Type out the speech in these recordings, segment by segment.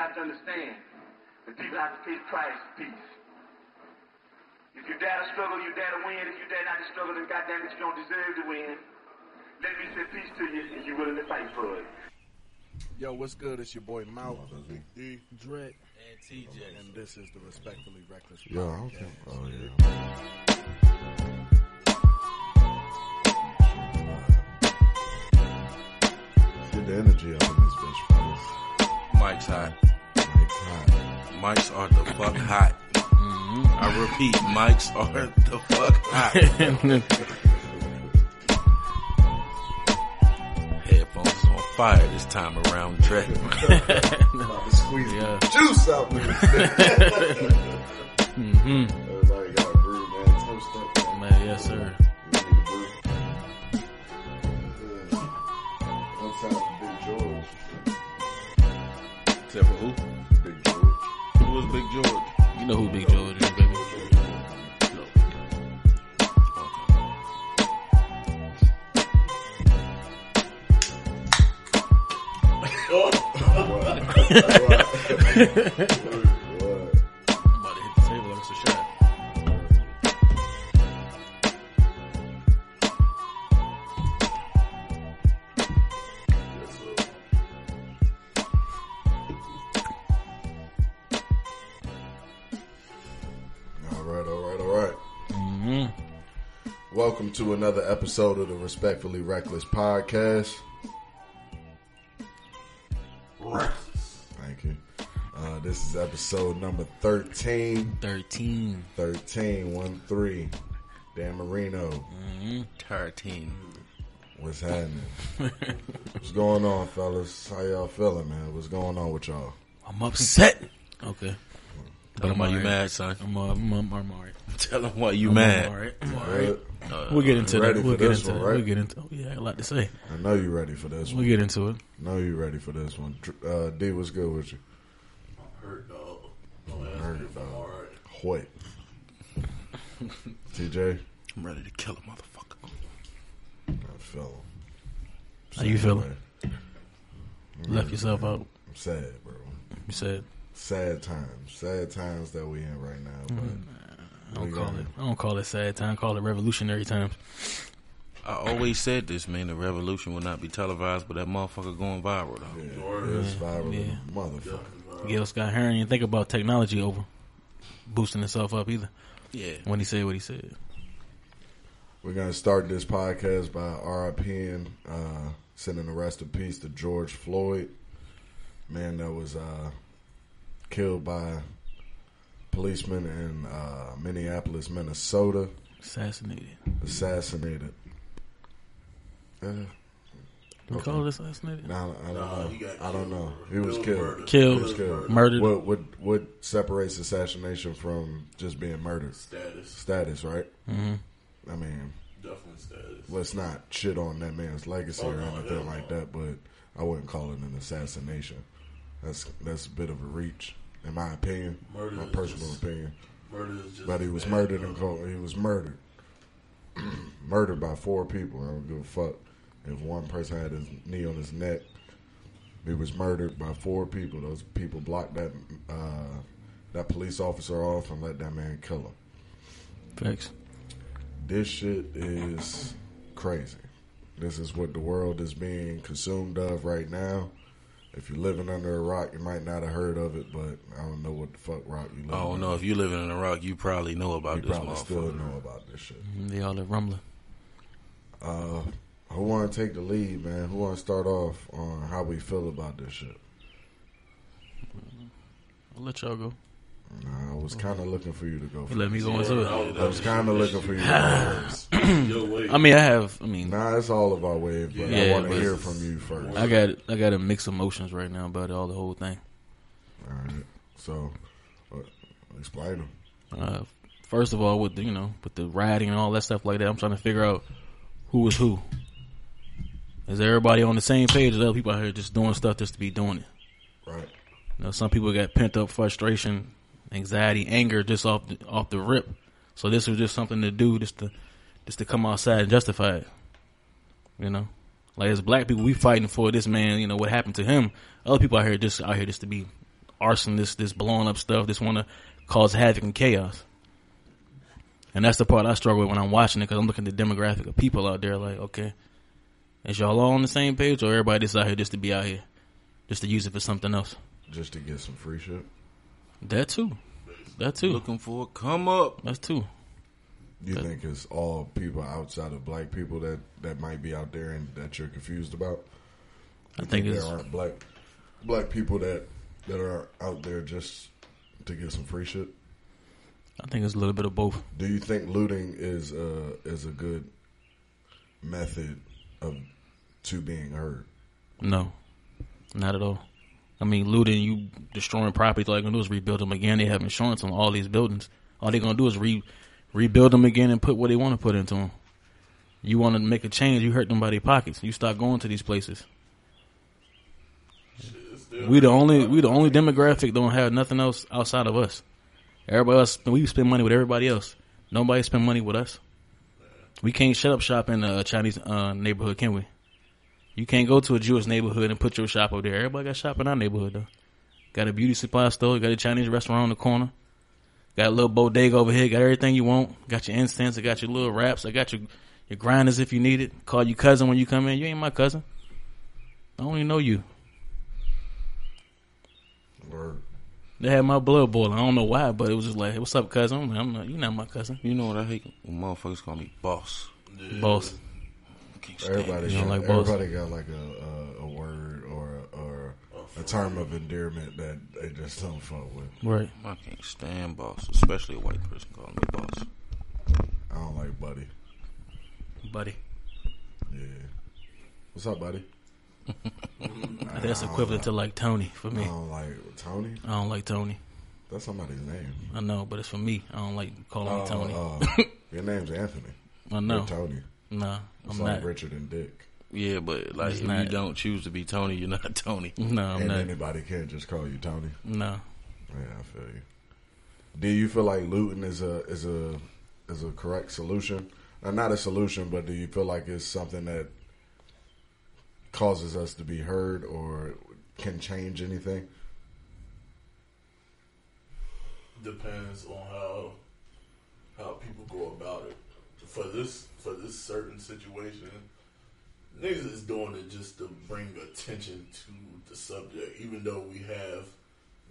got to understand that people have to pay the price for peace. If you dare to struggle, you dare to win. If you dare not to struggle, then goddamn it, you don't deserve to win. Let me say peace to you if you're willing to fight for it. Yo, what's good? It's your boy Mouth, E, Dread. And TJ. and this is the Respectfully Reckless Yo, Podcast. okay. Oh yeah. Get the energy up in this bitch, fellas. Mike's hot. Mike's. Mics are the fuck hot. I repeat, mics are the fuck hot. Headphones on fire this time around, Dre. About to squeeze Yeah. juice out this bitch. Mm-hmm. Everybody got a brew, man. Toast up. Man, yes, sir. Except for who? Big George. Who was Big George? You know who Big George is, baby. What? I'm to another episode of the Respectfully Reckless podcast. Thank you. Uh, this is episode number 13. 13. 13, 1 3. Dan Marino. Tartine. What's happening? What's going on, fellas? How y'all feeling, man? What's going on with y'all? I'm upset. Okay. Tell them why you alright. mad, son. I'm, uh, I'm, I'm, I'm alright. Tell them why you I'm mad. alright. I'm alright. Good? We'll get into ready that. We'll get into one, that. right? We'll get into. Oh, yeah, I got a lot to say. I know you're ready for this one. We'll get into it. I know you're ready for this one. Tr- Uh, D, what's good with you? Hurt dog. Hurt, dog. All right. Hoyt. TJ? I'm ready to kill a motherfucker. I feel him. How you feeling? Way. Left yourself out. I'm sad, bro. You said. Sad times. Sad times that we're in right now. But I don't call got it. it. I don't call it sad time. Call it revolutionary times. I always said this, man. The revolution will not be televised, but that motherfucker going viral, though. yeah, it's viral Yeah. motherfucker. Gil Scott Heron didn't think about technology over boosting himself up either Yeah. when he said what he said. We're gonna start this podcast by RIPing, uh, sending the rest of peace to George Floyd, man that was uh, killed by policemen in uh, Minneapolis, Minnesota, Assassinated. assassinated. Uh, We call it assassinated? no, I don't know. I don't know. He was killed. Killed. He was killed. Murdered. What what what separates assassination from just being murdered? Status. Status, right? hmm I mean, Definitely status. let's not shit on that man's legacy Oh, or anything no. like that, but I wouldn't call it an assassination. That's that's a bit of a reach, in my opinion, Murder my personal just- opinion. Murder is just. But he was bad, murdered bro. and cold. He was murdered, murdered by four people. I don't give a fuck if one person had his knee on his neck. He was murdered by four people. Those people blocked that uh, that police officer off and let that man kill him. Thanks. this shit is crazy. This is what the world is being consumed of right now. If you're living under a rock, you might not have heard of it, but I don't know what the fuck rock you live I don't know. If you're living in a rock, you probably know about You this probably still motherfucker. know about this shit. They all at rumbling. Uh, who want to take the lead, man? Who want to start off on how we feel about this shit? I'll let y'all go. Nah, I was kind of looking for you to go You first. let me go into it. I was kind of looking for you to go first. I mean, I have. I mean, Nah, it's all of our wave, but I want to hear from you first. I got. I got a mixed emotions right now about all the whole thing. All right. So, uh, explain them. Uh, first of all, with the, you know, with the riding and all that stuff like that, I'm trying to figure out who is who. Is everybody on the same page? Or other people out here just doing stuff just to be doing it? Right. You know, some people got pent up frustration, anxiety, anger just off the, off the rip. So this was just something to do, just to just to come outside and justify it. You know, like as black people, we fighting for this man. You know what happened to him. Other people out here just out here just to be arson, this this blowing up stuff, just want to cause havoc and chaos. And that's the part I struggle with when I'm watching it because I'm looking at the demographic of people out there. Like, okay, is y'all all on the same page, or everybody just out here just to be out here, just to use it for something else? Just to get some free shit. That too. That too. Looking for a come up. That's too. You think it's all people outside of black people that, that might be out there and that you're confused about? I You think there aren't black black people that that are out there just to get some free shit. I think it's a little bit of both. Do you think looting is uh is a good method of to being heard? No, not at all. I mean, looting, you destroying property. All they gonna do is rebuild them again. They have insurance on all these buildings. All they're gonna do is re rebuild them again and put what they want to put into them. You want to make a change, you hurt them by their pockets. You stop going to these places. We the only we the only demographic don't have nothing else outside of us. Everybody else, we spend money with everybody else. Nobody spend money with us. We can't shut up shop in a Chinese uh, neighborhood, can we? You can't go to a Jewish neighborhood and put your shop over there. Everybody got shop in our neighborhood though. Got a beauty supply store, got a Chinese restaurant on the corner, got a little bodega over here, got everything you want. Got your incense, I got your little wraps, I got your your grinders if you need it. Call you cousin when you come in. You ain't my cousin. I don't even know you. Or They had my blood boiling. I don't know why, but it was just like, "What's up, cousin?" I'm like, "I'm not. You're not my cousin, You know what I hate? When motherfuckers call me boss. boss." I stand everybody You got, like everybody got like a, a, a word or a, or a term of endearment that they just don't fuck with. Right. I can't stand boss, especially a white person calling me boss. I don't like buddy. buddy. Yeah. What's up, buddy? That's equivalent to like Tony for me. I don't like Tony. I don't like Tony. That's somebody's name. I know, but it's for me. I don't like calling me Tony. Uh, your name's Anthony. I You're know. Tony. Nah, It's I'm like not. Richard and Dick. Yeah, but like It's if not. you don't choose to be Tony, you're not Tony. No, I'm and not. anybody can't just call you Tony. No. Yeah, I feel you. Do you feel like looting is a is a is a correct solution? Uh, not a solution, but do you feel like it's something that causes us to be heard or can change anything? depends on how how people go about it. For this for this certain situation, niggas is doing it just to bring attention to the subject, even though we have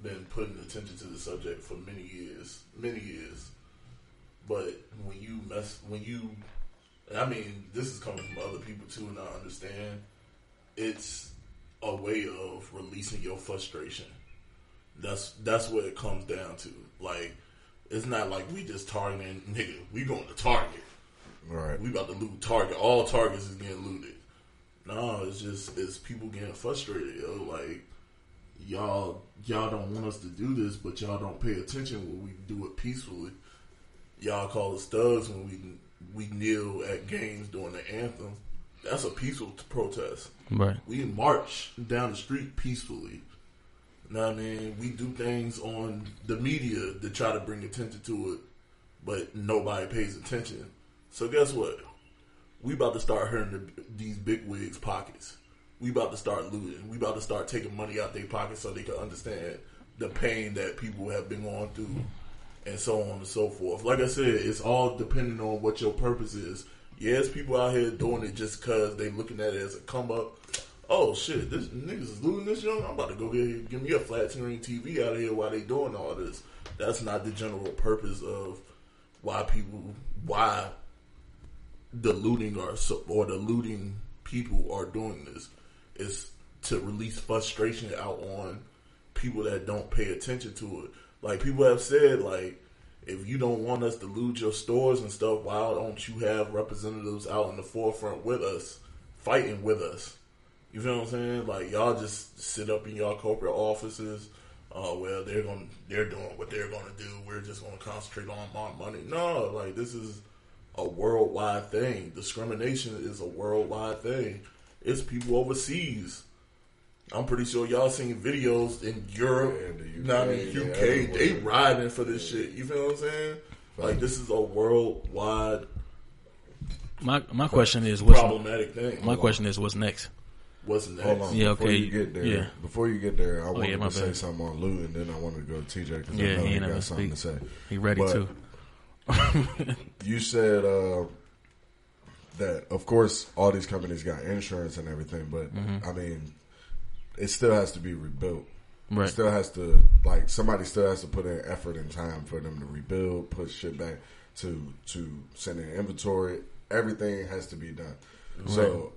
been putting attention to the subject for many years, many years. But when you mess, when you, I mean, this is coming from other people too, and I understand. It's a way of releasing your frustration. That's that's what it comes down to. Like, it's not like we just targeting nigga. We going to Target. Right. We about to loot Target. All Targets is getting looted. No, it's just it's people getting frustrated. Yo, like y'all y'all don't want us to do this, but y'all don't pay attention when we do it peacefully. Y'all call us thugs when we we kneel at games during the anthem. That's a peaceful protest. Right. We march down the street peacefully. Know what I mean? We do things on the media to try to bring attention to it, but nobody pays attention. So guess what? We about to start hurting the, these big wigs' pockets. We about to start looting. We about to start taking money out their pockets so they can understand the pain that people have been going through, and so on and so forth. Like I said, it's all depending on what your purpose is. Yes, people out here doing it just because they looking at it as a come up. Oh shit, this niggas is looting this young. I'm about to go get give me a flat screen TV out of here while they doing all this. That's not the general purpose of why people why the looting or or the looting people are doing this. is to release frustration out on people that don't pay attention to it. Like people have said, like if you don't want us to loot your stores and stuff, why don't you have representatives out in the forefront with us, fighting with us? You feel what I'm saying? Like y'all just sit up in y'all corporate offices. Uh, well, they're going, to they're doing what they're going to do. We're just going to concentrate on our money. No, like this is a worldwide thing. Discrimination is a worldwide thing. It's people overseas. I'm pretty sure y'all seen videos in Europe, Yeah, the UK, not in yeah, UK. They riding for this shit. You feel what I'm saying? Like this is a worldwide My my question is what's problematic thing. my question is what's next? What's next? Hold on. Yeah, before okay, you get there, yeah. before you get there, I oh, wanted yeah, my to say something on Lou, and then I wanted to go to TJ because Yeah, I know he he got never something speak. to say. He ready But- too. You said uh, that, of course, all these companies got insurance and everything, but Mm-hmm. I mean, it still has to be rebuilt. It Right. still has to like somebody still has to put in effort and time for them to rebuild, put shit back to to send in inventory. Everything has to be done. So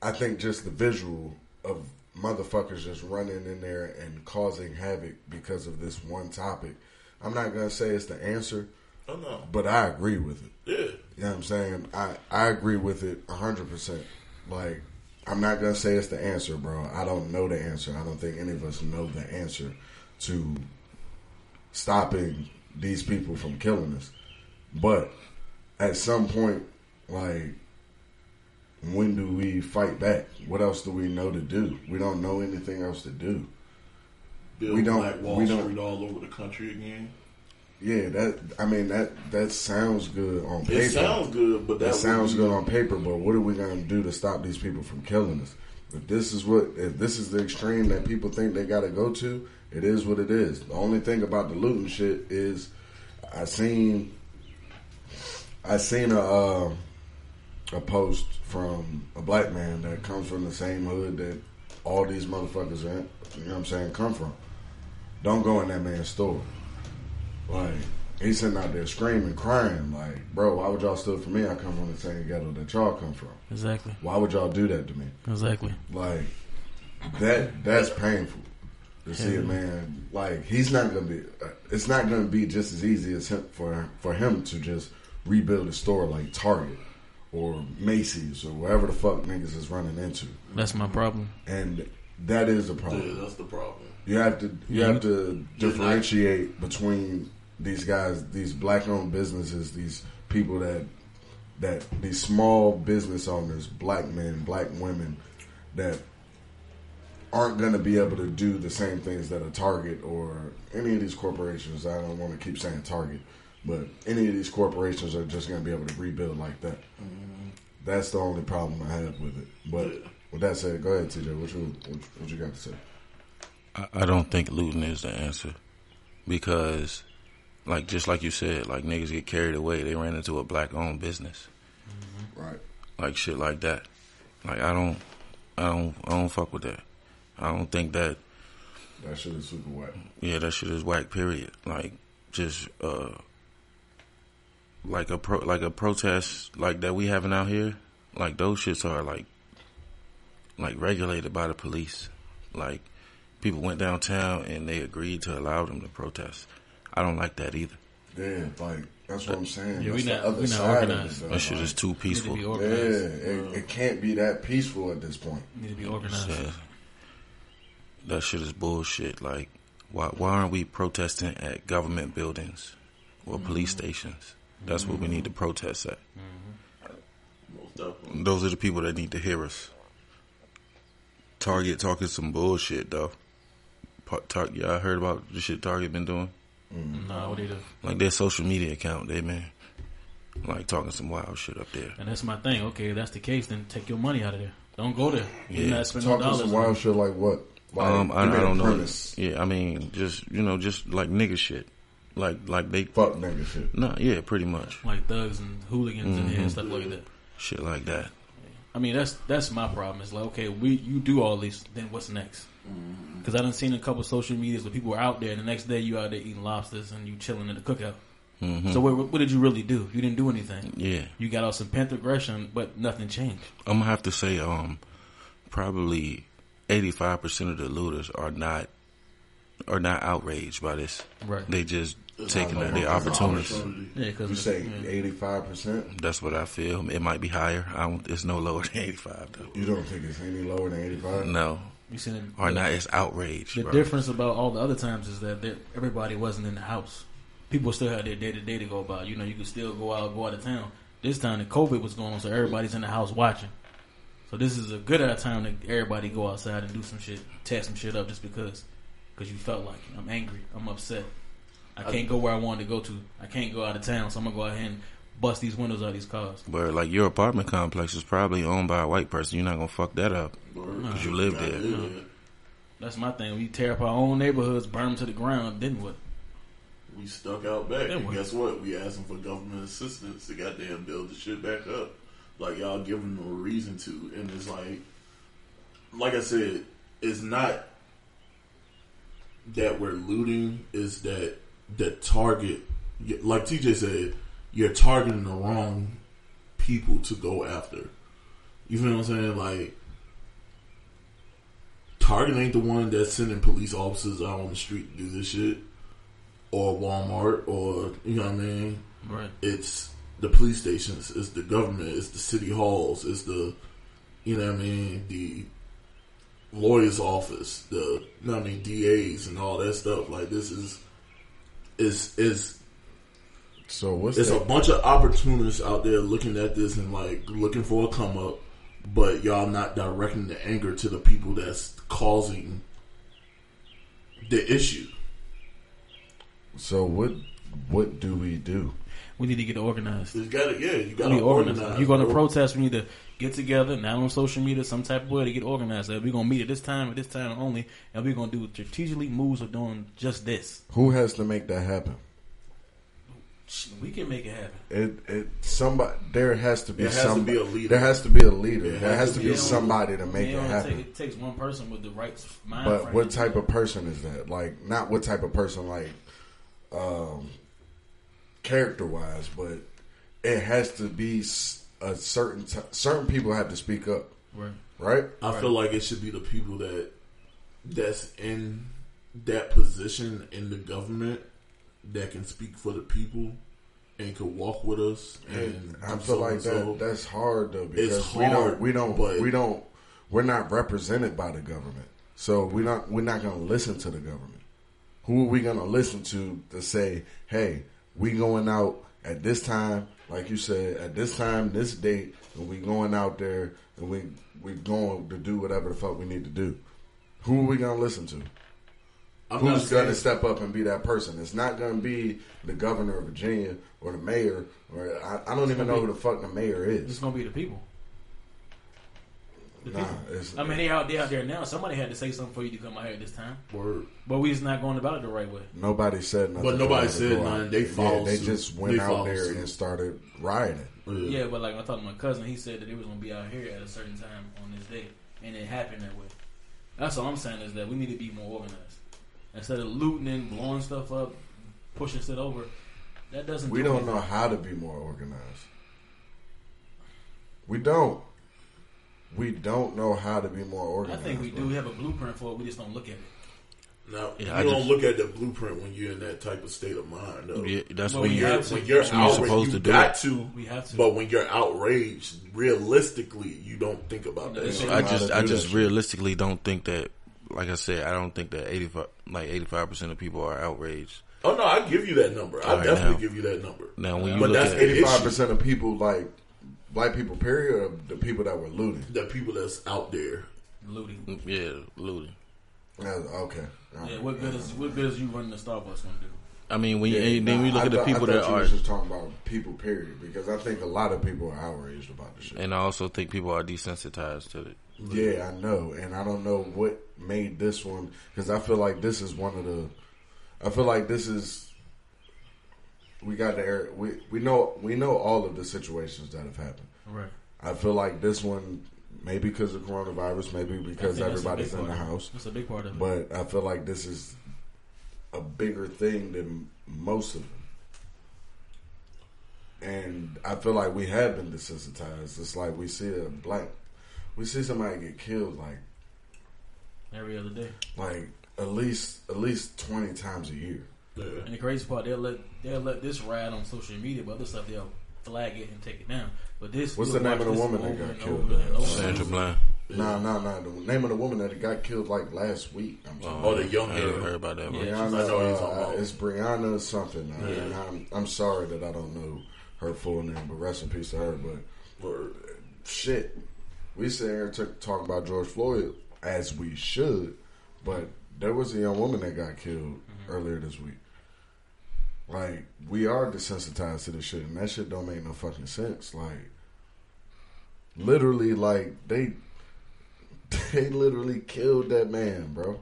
I think just the visual of motherfuckers just running in there and causing havoc because of this one topic. I'm not gonna say it's the answer, Oh no. but I agree with it. Yeah. You know what I'm saying? I, I agree with it 100%. Like, I'm not going to say it's the answer, bro. I don't know the answer. I don't think any of us know the answer to stopping these people from killing us. But at some point, like, when do we fight back? What else do we know to do? We don't know anything else to do. Build We don't- Black Wall we don't- Street all over the country again. Yeah, that I mean that that sounds good on paper. It sounds good, but that That sounds good on paper, but what are we going to do to stop these people from killing us? If this is what, if this is the extreme that people think they got to go to, it is what it is. The only thing about the looting shit is, I seen, I seen a uh, a post from a black man that comes from the same hood that all these motherfuckers are, in, you know what I'm saying, come from. Don't go in that man's store. Like he's sitting out there screaming, crying, like, bro, why would y'all steal from me? I come from the same ghetto that y'all come from. Exactly. Why would y'all do that to me? Exactly. Like that that's painful to see a man like he's not gonna be. uh, It's not gonna be just as easy as him for for him to just rebuild a store like Target or Macy's or wherever the fuck niggas is running into, That's my problem. and that is a Yeah, problem. that's the problem. You have to you Yeah. have to differentiate between these guys, these black owned businesses, these people that that these small business owners, black men, black women that aren't going to be able to do the same things that a Target or any of these corporations. I don't want to keep saying Target, but any of these corporations are just going to be able to rebuild like that. Mm-hmm. That's the only problem I have with it. But with that said, go ahead, TJ. What you what, what you got to say? I, I don't think looting is the answer because, like just like you said, like niggas get carried away. They ran into a black owned business, Right. like shit like that. Like I don't, I don't, I don't fuck with that. I don't think that. That shit is super whack. Yeah, that shit is whack. Period. Like just uh, like a pro, like a protest like that we having out here. Like those shits are like, like regulated by the police. Like people went downtown and they agreed to allow them to protest. I don't like that either. Yeah, like that's what I'm saying. Yeah, that's we the not- other we not side of organized. it. though. That shit is too Need to peaceful. be Yeah, it, it can't be that peaceful at this point. Need to be uh, organized. Yeah. That shit is bullshit. Like, why why aren't we protesting at government buildings or mm-hmm. police stations? That's what we need to protest at. Most definitely. Those are the people that need to hear us. Target talking some bullshit though. Pa- Tar- yeah, I heard about the shit Target been doing. No, what they do. Like their social media account, they man, like talking some wild shit up there. And that's my thing. Okay, if that's the case, then take your money out of there. Don't go there. You Yeah. not spend no Talking dollars. some wild shit like what? Like, um, I, give me I a don't know. premise. Yeah, I mean, just you know, just like nigga shit. Like like they Fuck nigga shit. no, yeah, pretty much Like thugs and hooligans in Mm-hmm. here and stuff like that. shit like that. I mean, that's that's my problem. It's like, okay, we you do all this, then what's next? Mm-hmm. Because I done seen a couple social medias where people were out there, and the next day you out there eating lobsters and you chilling in the cookout. Mm-hmm. So what, what did you really do? You didn't do anything. Yeah, You got out some pent aggression, but nothing changed. I'm gonna have to say, um, probably 85 percent of the looters are not are not outraged by this. Right. They just It's taking not their like it's opportunities. opportunity. Yeah, because You say eighty five percent? That's what I feel. It might be higher. I don't. It's no lower than 85 though. You don't think it's any lower than eighty five? No, you seen it, or not as outraged. The bro. difference about all the other times is that everybody wasn't in the house. People still had their day to day to go about. You know, you could still go out, go out of town. This time the COVID was going on, so everybody's in the house watching. So this is a good enough time to everybody go outside and do some shit, tear some shit up just because, because you felt like. I'm angry, I'm upset. I can't go where I wanted to go to. I can't go out of town, so I'm gonna go out here and bust these windows out of these cars. But like your apartment complex is probably owned by a white person. You're not gonna fuck that up because you live there. Yeah. That's my thing. We tear up our own neighborhoods, burn them to the ground. Then what? We stuck out back. Then And what? guess what? We asking for government assistance to goddamn build the shit back up. Like y'all giving them a reason to, and it's like, like I said, it's not that we're looting. Is that the target? Like TJ said, you're targeting the wrong people to go after. You feel what I'm saying? Like. Target ain't the one that's sending police officers out on the street to do this shit or Walmart or you know what I mean. Right. It's the police stations, it's the government, it's the city halls, it's the you know what I mean, the lawyer's office, the you know what I mean, DAs and all that stuff. Like this is is is So what's it's a bunch of opportunists out there looking at this and like looking for a come up, but y'all not directing the anger to the people that's causing the issue. so what? What do we do? We need to get organized. You got to yeah, you gotta need organized. organize. You're going to bro. protest, we need to get together, not on social media, some type of way to get organized. Like, we're going to meet at this time, at this time only, and we're going to do strategically moves of doing just this. Who has to make that happen? We can make it happen. It it somebody there has to be There has to somebody be a leader. There has to be a leader. It there has has to to be be a somebody to make It it happen. take- it takes one person with the right mind But frame what type of person is that? Like, not what type of person, like, um, character wise, but it has to be a certain t- certain people have to speak up, Right. right? I feel like it should be the people that that's in that position in the government that can speak for the people and can walk with us. And I feel so like that, that's hard though because It's we don't hard, we don't we don't we're not represented by the government, so we're not we're not going to listen to the government. Who are we going to listen to to say, hey, we going out at this time, like you said, at this time, this date, and we going out there and we we going to do whatever the fuck we need to do. Who are we going to listen to? I'm not Who's going to step up and be that person? It's not going to be the governor of Virginia or the mayor, or I, I don't even know be- who the fuck the mayor is. It's going to be the people. The Nah, people. it's, I mean, they out, they out there now. Somebody had to say something for you to come out here this time. Word. But we just not going about it the right way. nobody said nothing. But nobody for them to said nothing. out. They yeah, followed they suit. just went They out there suit. and started rioting. Yeah, but like I talked to my cousin, he said that they was gonna be out here at a certain time on this day, and it happened that way. That's all I'm saying is that we need to be more organized instead of looting and blowing stuff up, pushing shit over. That doesn't. We do don't anything. know how to be more organized. We don't. We don't know how to be more organized. I think we bro. do. We have a blueprint for it. We just don't look at it. Now Yeah, you I don't just- look at the blueprint when you're in that type of state of mind. Though. Yeah, that's Well, when you're. to. when you're That's when you're outraged, supposed you to do got it. to. We have to. But when you're outraged, realistically, you don't think about that. it's shit. a- I how just, I just realistically don't think that. Like I said, I don't think that eighty five, like eighty five percent of people are outraged. Oh no, I give you that number. I All right, definitely now. give you that number. Now, when you But look that's at the issue. Eighty-five percent of people like black people. Period. Or the people that were looting. The people that's out there. looting. yeah, looting. Yeah, okay. Yeah, what good is what good is you running the Starbucks gonna do? I mean, when you, Yeah, then nah, we look I at the people I that thought you are, was just talking about people. Period. Because I think a lot of people are outraged about the shit. and I also think people are desensitized to it. Yeah, I know, and I don't know what made this one because I feel like this is one of the. I feel like this is. We got the air. We we know we know all of the situations that have happened. Right. I feel like this one, maybe because of coronavirus, maybe because think that's a everybody's in the part of it. house, That's a big part of it. but I feel like this is a bigger thing than most of them. And I feel like we have been desensitized. It's like we see a black, we see somebody get killed like Every other day. like at least at least twenty times a year. Yeah. And the crazy part, they'll let they'll let this ride on social media, but other stuff they'll flag it and take it down. But this, What's the name of the woman that got killed? over and over. Sandra Bland. Nah, nah, nah. The name of the woman that got killed like last week. I'm sorry. Oh, the young I haven't heard about that. Yeah. One. Breonna, I know what you're talking uh, it's Breonna something. uh, and I'm, I'm sorry that I don't know her full name, but rest in peace to her. But Word. shit, we sit here t- talking about George Floyd as we should, but there was a young woman that got killed Mm-hmm. earlier this week. Like we are desensitized to this shit, and that shit don't make no fucking sense. Like literally, like they they literally killed that man, bro.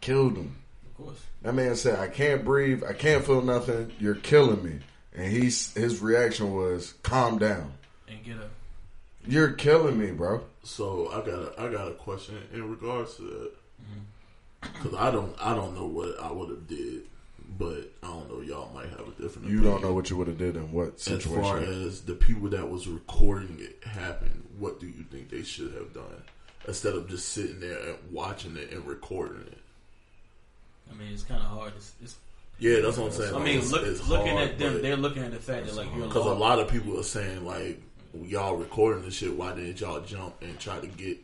Killed him. Of course. That man said, "I can't breathe. I can't feel nothing. You're killing me." And he's his reaction was, "Calm down. And get up. You're killing me, bro." So I got a, I got a question in regards to that Mm-hmm. because I don't I don't know what I would have did, but I don't know y'all might have a different. You opinion. don't know what you would have did in what situation. as far as the people that was recording it happen. What do you think they should have done instead of just sitting there and watching it and recording it? I mean, it's kind of hard. It's, it's, Yeah, that's what I'm saying. I mean, It's- look, it's looking hard, at them, they're looking at the fact that like you're Because a lot of people are saying like, y'all recording this shit. Why didn't y'all jump and try to get?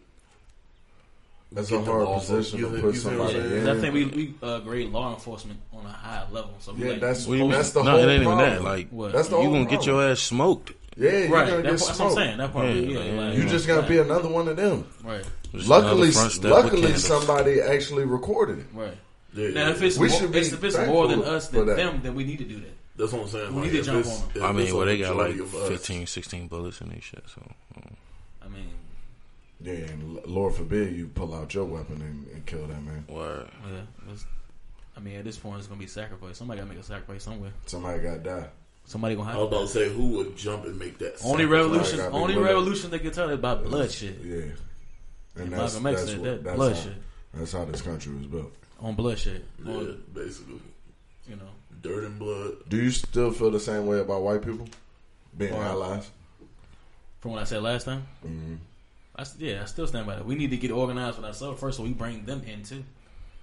That's get a hard off of- position to put you see what I'm somebody saying? in. I think we we uh, grade law enforcement on a high level. So Yeah, like, that's What do you mean? that's the no, whole it ain't problem. even that. Like, What? That's the you gonna get your ass smoked. Yeah, you're right. gonna That, get that's what I'm saying. That part, Yeah, yeah, yeah, like, You just gotta be another one of them. right, Just Luckily, another front step with luckily somebody actually recorded it. right. Yeah, Now, if it's We more, should be if it's more than us than them, then we need to do that. That's what I'm saying. We like, need to if jump it's- on 'em. if I mean, a well, they got like majority 15, 16 bullets in their shit. So mm. I mean, Yeah, and Lord forbid you pull out your weapon and, and kill that man. word. yeah. I mean, at this point, it's gonna be sacrifice. Somebody gotta make a sacrifice somewhere. Somebody got to die. Somebody gonna I have was about to say who would jump and make that. only revolution. gotta Only revolution they can tell is about bloodshed. Yeah, and And that's Malcolm X that's said what that that's bloodshed how, that's how this country was built. on bloodshed. Yeah, On, basically, you know, dirt and blood. Do you still feel the same way about white people being Or- allies? from what I said last time. hmm I, s- yeah, I still stand by that. We need to get organized with ourselves first, so we bring them in too.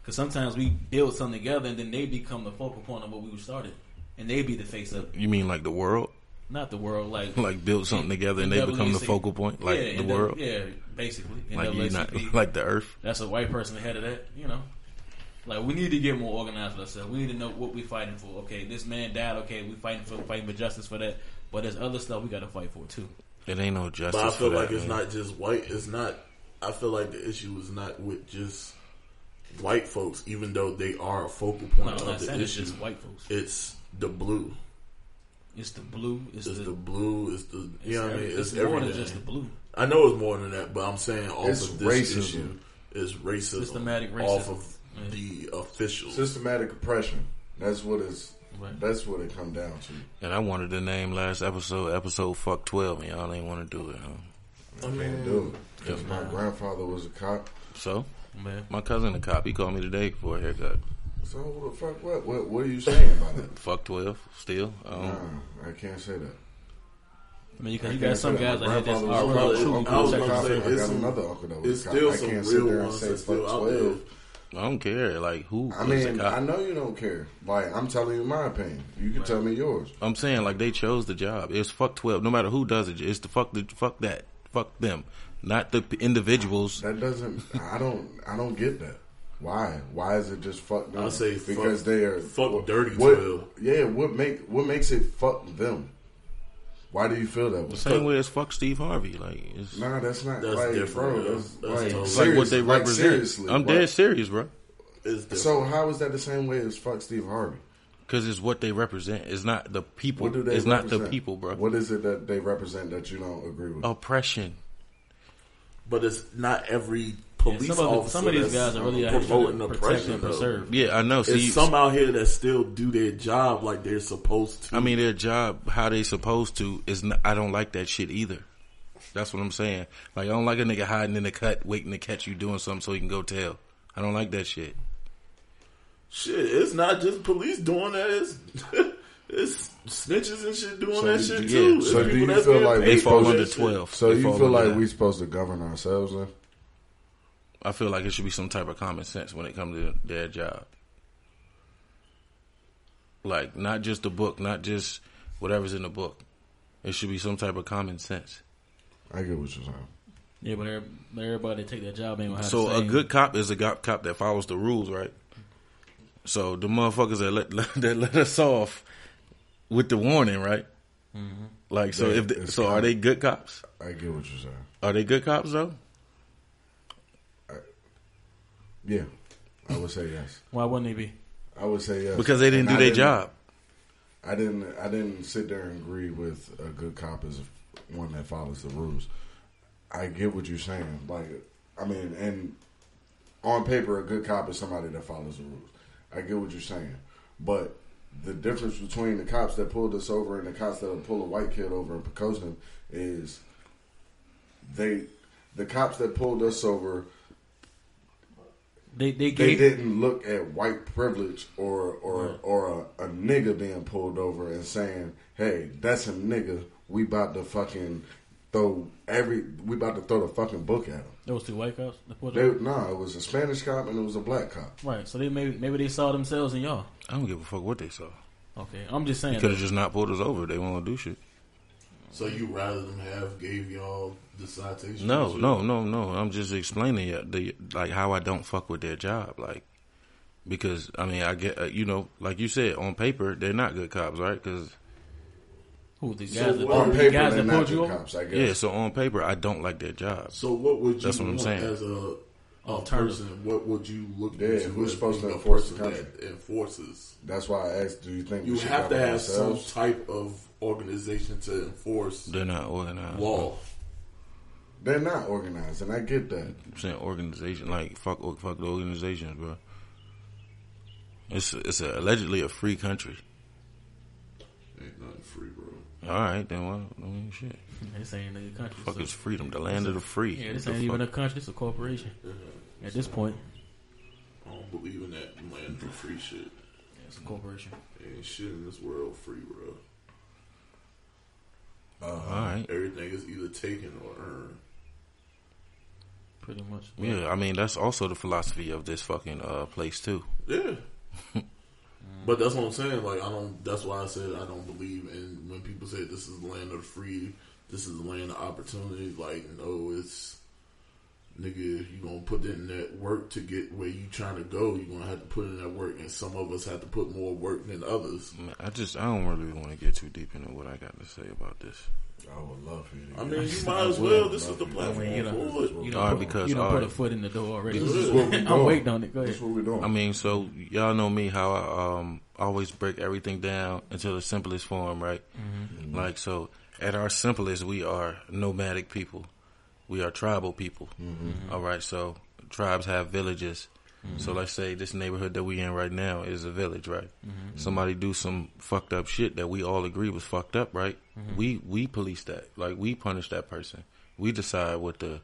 Because sometimes we build something together, and then they become the focal point of what we started, and they be the face of You mean like the world? not the world. Like Like build something together and they become the focal point, like yeah, the and world, Yeah, basically. like you not like the earth. That's a white person ahead of that, you know. Like we need to get more organized with ourselves. We need to know what we're fighting for. Okay, this man died. Okay, we fighting for fighting for justice for that. But there's other stuff we got to fight for too. It ain't no justice. But I feel for like that, it's man. not just white. It's not. I feel like the issue is not with just white folks, even though they are a focal point I'm not of the saying it's issue. just white folks. It's the blue. It's the blue. It's, It's the, the blue. It's the it's you know what I mean. It's, it's more than just the blue. I know it's more than that, but I'm saying off It's of this racism. issue is racism. Systematic racism off of Yeah. the official Systematic oppression. That's what it's. Right. That's what it come down to. And I wanted to name last episode episode fuck twelve, and y'all ain't want to do it. Huh? I can't do it because my grandfather was a cop. So Man, my cousin, a cop, he called me today for a haircut. So what the fuck? What? What, what are you saying about that? Fuck twelve, still. Um, Nah, I can't say that. I mean, you, I got, you got some say that. guys My out that's grandfather was are a truly cop. I was cool. gonna say, I got some- another uncle that was It's a cop. still I some can't sit real there and ones say that's still fuck out there. Twelve. I don't care. Like who? I mean, cop? I know you don't care. Like I'm telling you my opinion. You can tell me yours. I'm saying like they chose the job. It's fuck twelve. No matter who does it, it's the fuck the fuck that fuck them, not the individuals. That doesn't. I don't. I don't get that. Why? Why is it just fuck them? I say fuck- because they are fuck what- dirty what, 12. Yeah. What make what makes it fuck them? Why do you feel that way? Same way as fuck Steve Harvey. Like it's Nah, that's not That's like, different, bro. That's, That's like, totally- It's like what they serious- like, represent. seriously, I'm what- dead serious, bro. So how is that the same way as fuck Steve Harvey? Because it's what they represent. It's not the people. What do they It's not the people, bro. What is it that they represent that you don't agree with? Oppression. but it's not every police some of, the- officer. some of these guys are really uh, out here promoting to oppression. and though. preserve. Yeah, I know. See, It's some out here that still do their job like they're supposed to. I mean, their job, how they supposed to, is. Not, I don't like that shit either. That's what I'm saying. Like, I don't like a nigga hiding in the cut, waiting to catch you doing something so he can go tell. I don't like that shit. shit, it's not just police doing that. It's, it's snitches and shit doing So that you- shit yeah. too. So It's do you feel like They we for fall that under twelve. So They you feel like that. we supposed to govern ourselves then? I feel like it should be some type of common sense when it comes to their job. Like not just the book, not just whatever's in the book. It should be some type of common sense. I get what you're saying. Yeah, but everybody take that job ain't gonna have So a good cop is a go- cop that follows the rules, right? So the motherfuckers that let, that let us off with the warning, right? Mm-hmm. Like so, They- if they, it's so, are they good cops? I get what you're saying. Are they good cops though? Yeah, I would say yes. Why wouldn't they be? I would say yes Because they didn't And do their job. I didn't. I didn't sit there and agree with a good cop is one that follows the rules. I get what you're saying. Like, I mean, and on paper, a good cop is somebody that follows the rules. I get what you're saying, but the difference between the cops that pulled us over and the cops that will pull a white kid over in Poquoson is they, the cops that pulled us over They they they didn't look at white privilege or or or a, a nigga being pulled over and saying, "Hey, that's a nigga. We about to fucking throw every. We about to throw the fucking book at him." It was two white cops. that pulled They, up. no, it was a Spanish cop and it was a black cop. Right. So they maybe maybe they saw themselves in y'all. I don't give a fuck what they saw. Okay. I'm just saying. Could have just not pulled us over. They won't do shit. So you rather them have gave y'all the citation? No, no, no, no. I'm just explaining it, the like how I don't fuck with their job, like because I mean I get uh, you know like you said on paper they're not good cops, right? Because Who these guys So that On paper, guys they're that not you good cops. I guess. yeah, so on paper I don't like their job. So what would you That's what I'm saying. as a, a Alternative. person? What would you look Yeah, into who's supposed to enforce the country? that enforces? That's why I asked. Do you think You have to govern have some type of organization to enforce They're not organized. law. They're not organized, and I get that. I'm saying organization, like fuck, fuck the organizations, bro. It's it's a, allegedly a free country. Ain't nothing free, bro. All right, then well, I mean, shit. This ain't a country. Fuck so- is freedom, the land of the free. Yeah, this What ain't the even a fuck? country. This a corporation. Uh-huh. At this point, I don't believe in that land for free shit. yeah, it's a corporation. Ain't shit in this world free, bro. Uh, All right. Everything is either taken or earned. Pretty much. Yeah, I mean that's also the philosophy of this fucking uh, place too. Yeah. but that's what I'm saying. Like I don't. That's why I said I don't believe in when people say this is the land of the free. This is the land of opportunity. Like no, it's nigga. You gonna put in that work to get where you trying to go. You gonna have to put in that work, and some of us have to put more work than others. I just I don't really want to get too deep into what I got to say about this. I would love for you. To I mean, you might as well. This is the platform you know. You All don't right, put, because- you don't all put right. a foot in the door already. This is what we I'm waiting on it. Go ahead. That's what we're doing. I mean, so y'all know me how I um always break everything down into the simplest form, right? Like so, at our simplest, we are nomadic people. We are tribal people. All right, so tribes have villages. So let's say this neighborhood that we in right now is a village, right? Mm-hmm. Somebody do some fucked up shit that we all agree was fucked up, right? Mm-hmm. We we police that, like we punish that person. We decide what the,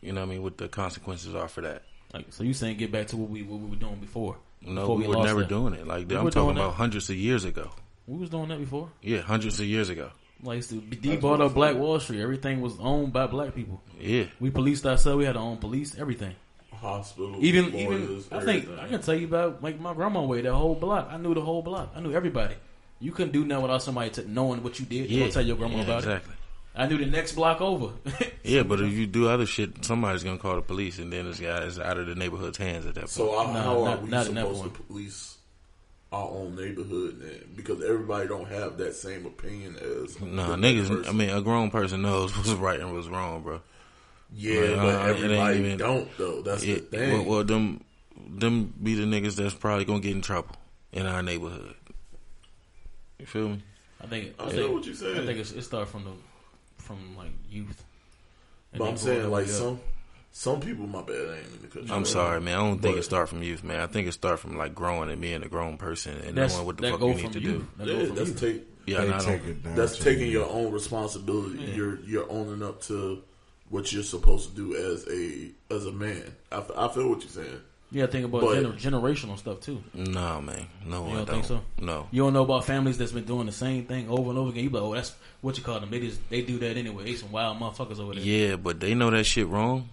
you know, what I mean, what the consequences are for that. Like, so you saying get back to what we what we were doing before? No, Before we, were never that. doing it. Like We I'm talking doing that. about hundreds of years ago. We was doing that before. Yeah, hundreds of years ago. Like, so D bought up Black Wall Street. Everything was owned by black people. Yeah, We policed ourselves. We had our own police. Everything. Hospital, Even even lawyers, I think everything. I can tell you about like my grandma way that whole block. I knew the whole block. I knew everybody. You couldn't do nothing without somebody t- knowing what you did. You yeah. don't tell your grandma yeah, about exactly. it. I knew the next block over. Yeah, but if you do other shit, somebody's gonna call the police, and then this guy is out of the neighborhood's hands at that point. So how, No, how not- are we not supposed to police our own neighborhood then? Because everybody don't have that same opinion as nah, niggas. person. I mean, a grown person knows what's right and what's wrong, bro. Yeah, like, but uh, everybody even- don't though. That's It, the thing. well, well, them them be the niggas that's probably gonna get in trouble in our neighborhood. You feel me? I think. I I think, what you're saying. I think it's, it started from the from like youth. But I'm saying like the up. some some people, my bad, I ain't in the country. I'm sorry, man. I don't think But- it start from youth, man. I think it start from like growing and being a grown person and knowing what the fuck you need to you. do. That Yeah, that's you. take Yeah, they and I don't- take it down. that's taking you. your own responsibility. You're you're owning up to what you're supposed to do as a as a man. I, f- I feel what you're saying. Yeah, think about But- gener- generational stuff too. No, man. No, You don't don't. think so? No. You don't know about families that's been doing the same thing over and over again. You be like, oh, that's what you call them. They just they do that anyway. They some wild motherfuckers over there. Yeah, but they know that shit wrong.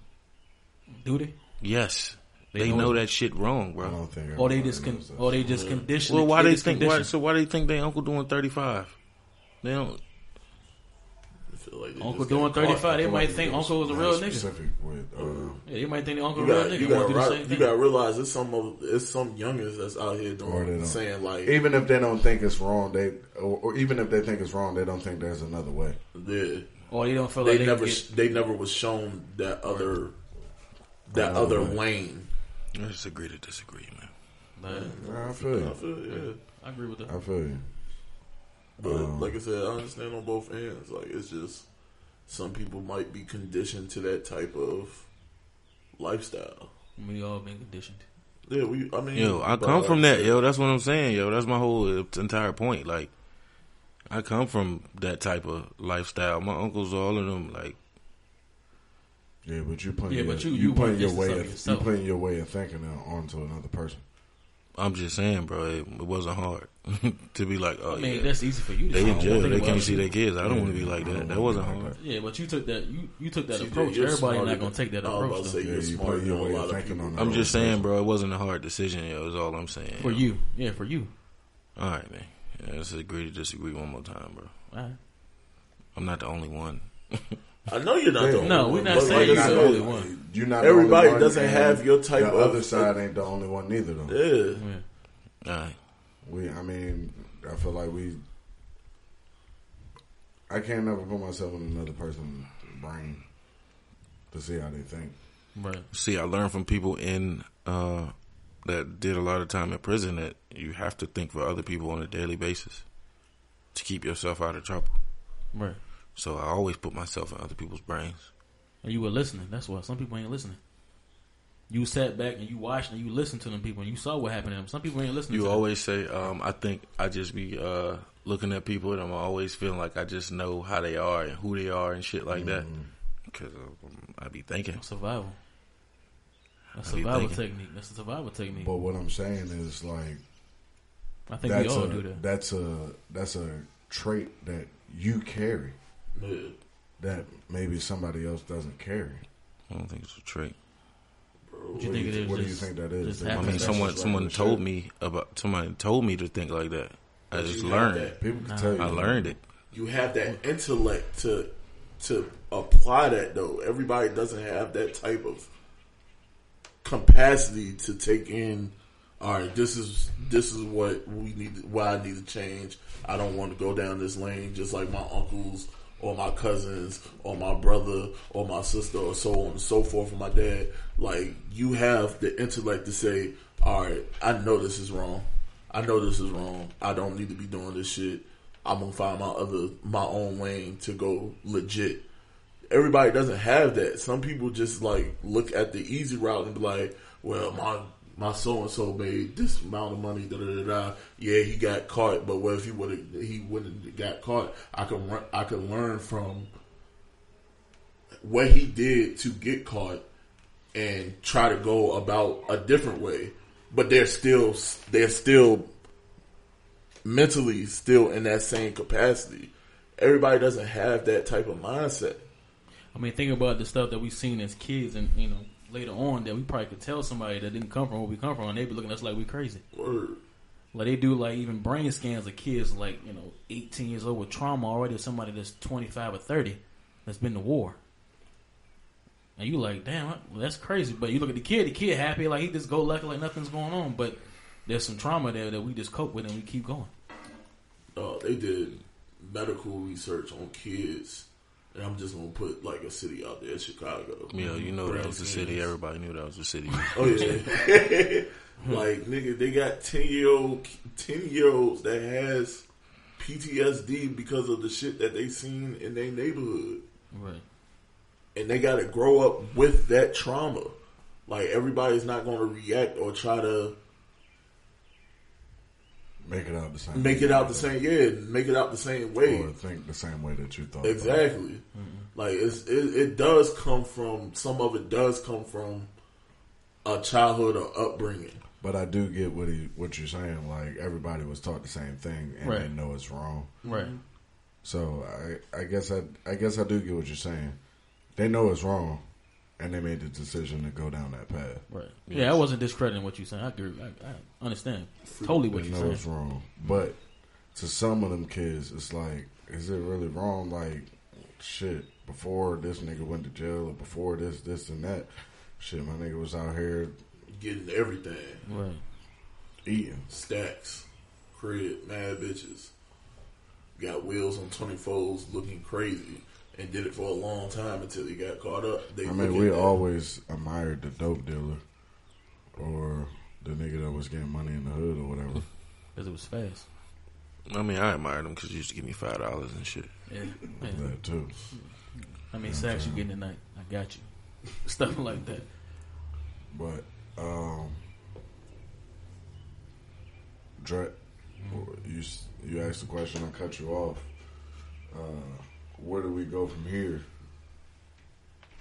Do they? Yes, They they, know know that shit wrong, I bro. don't think. Or they just con- or they just condition. Well, why they just think? Why, so why do they think they uncle doing thirty five? They don't. I feel like they Uncle doing thirty five? They feel might think Uncle was a real nigga. With, uh, Yeah, they might think the Uncle You real nigga. You gotta, do right, you got to realize it's some of there's some youngers that's out here Or they doing don't. saying like even if they don't think it's wrong, they or, or even if they think it's wrong, they don't think there's another way. they Or they don't feel they like they never get, they never was shown that other that Another other way. lane. I just agree to disagree, man. But I feel I you. feel, yeah. I agree with that. I feel you. But Um, like I said, I understand on both ends. Like it's just some people might be conditioned to that type of lifestyle. We all been conditioned. Yeah, we. I mean, Yo, I but come from that, yo. That's what I'm saying, yo. That's my whole entire point. Like, I come from that type of lifestyle. My uncles, all of them, like, Yeah, but you putting Yeah, your, but you- you, you putting your way stuff of, you yourself. putting your way of thinking onto another person. I'm just saying, bro. It, it wasn't hard to be like, oh I mean, yeah, that's easy for you. To they say. in One jail. They can't see their kids. I don't Yeah, want to be like that. That wasn't be hard. Yeah, but you took that. You you took that CJ, approach. you're Everybody smarter not gonna take that I was about approach to though. say Yeah, you're you smarter put your way of of thinking on. I'm other just person. saying, bro. It wasn't a hard decision, yo. Is all I'm saying. For yo. you, yeah, for you. All right, man. Yeah, let's agree to disagree one more time, bro. All right. I'm not the only one. I know you're not Yeah. the only No, one. we're not but saying like you're I the only one. You're not. Everybody the doesn't have your type the of- other side ain't the only one neither though. Yeah, Yeah. All right. We, I mean, I feel like we. I can't never put myself in another person's brain to see how they think. Right. See, I learned from people in uh, that did a lot of time in prison that you have to think for other people on a daily basis to keep yourself out of trouble. Right. So I always put myself in other people's brains. And you were listening. That's why some people ain't listening. You sat back and you watched and you listened to them people and you saw what happened to them. Some people ain't listening. You to them. always say, um, I think I just be uh, looking at people and I'm always feeling like I just know how they are and who they are and shit like that. Because um, I be thinking. survival. That's I survival technique. That's a survival technique. But what I'm saying is like I think we that's all a do that. that's a that's a trait that you carry yeah. That maybe somebody else doesn't carry. I don't think it's a trait. What you What think do you- what do you think that is? I I mean, someone someone regular told me about somebody told me to think like that. I But just learned. that- People can Nah. tell you. I learned it. You have that intellect to to apply that though. Everybody doesn't have that type of capacity to take in. All right, this is this is what we need. Why I need to change. I don't want to go down this lane, just like my uncles or my cousins or my brother or my sister or so on and so forth. And my dad, like you have the intellect to say, all right, I know this is wrong. I know this is wrong. I don't need to be doing this shit. I'm gonna find my other my own lane to go legit. Everybody doesn't have that. Some people just like look at the easy route and be like, "Well, my my so and so made this amount of money." Da da da. Yeah, he got caught, but what if he would he wouldn't have got caught? I can I can learn from what he did to get caught and try to go about a different way. But they're still they're still mentally still in that same capacity. Everybody doesn't have that type of mindset. I mean, think about the stuff that we've seen as kids, and you know, later on that we probably could tell somebody that didn't come from where we come from, and they'd be looking at us like we crazy. Word. Like they do, like even brain scans of kids like you know, eighteen years old with trauma already, or somebody that's twenty five or thirty that's been to war. And you like, damn, that's crazy. But you look at the kid, the kid happy, like he just go lucky, like nothing's going on. But there's some trauma there that we just cope with and we keep going. Uh, they did medical research on kids, and I'm just gonna put like a city out there, Chicago. Yeah, you know that Brain was the city. Everybody knew that was the city. Oh yeah. like nigga, they got ten year old ten year olds that has PTSD because of the shit that they seen in their neighborhood. Right. And they gotta grow up with that trauma. Like everybody's not gonna react or try to Make it out the same. make it out the same yeah, make it out the same way. or think the same way that you thought. Exactly. Mm-hmm. Like it's, it, it does come from some of it does come from a childhood or upbringing. But I do get what he what you're saying. Like everybody was taught the same thing, and they Right. know it's wrong. Right. So I I guess I I guess I do get what you're saying. They know it's wrong, and they made the decision to go down that path. Right. Yeah, I wasn't discrediting what you're saying. I agree. I, I understand totally what you're know saying. it's wrong, but to some of them kids, it's like, is it really wrong? Like, shit. Before this nigga went to jail, or before this, this, and that. Shit, my nigga was out here Getting everything. Right. eating. Stacks. Crib, mad bitches. Got wheels on twenty fours looking crazy. And did it for a long time until he got caught up. They I mean, we that. always admired the dope dealer or the nigga that was getting money in the hood or whatever. Because it was fast. I mean, I admired him because he used to give me five dollars and shit. Yeah, yeah. That too. I mean, sacks you getting tonight? I got you. Stuff like that. But um, Dre, you you asked the question. I cut you off. Uh, where do we go from here?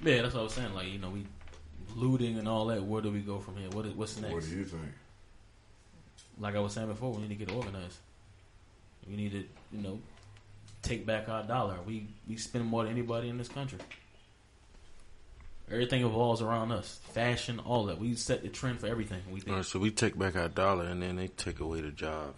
Yeah, that's what I was saying. Like you know, we looting and all that. Where do we go from here? What is, what's next? What do you think? like I was saying before, we need to get organized. We need to, you know, take back our dollar. We we spend more than anybody in this country. Everything evolves around us. Fashion, all that. We set the trend for everything. We think right, so we take back our dollar and then they take away the job.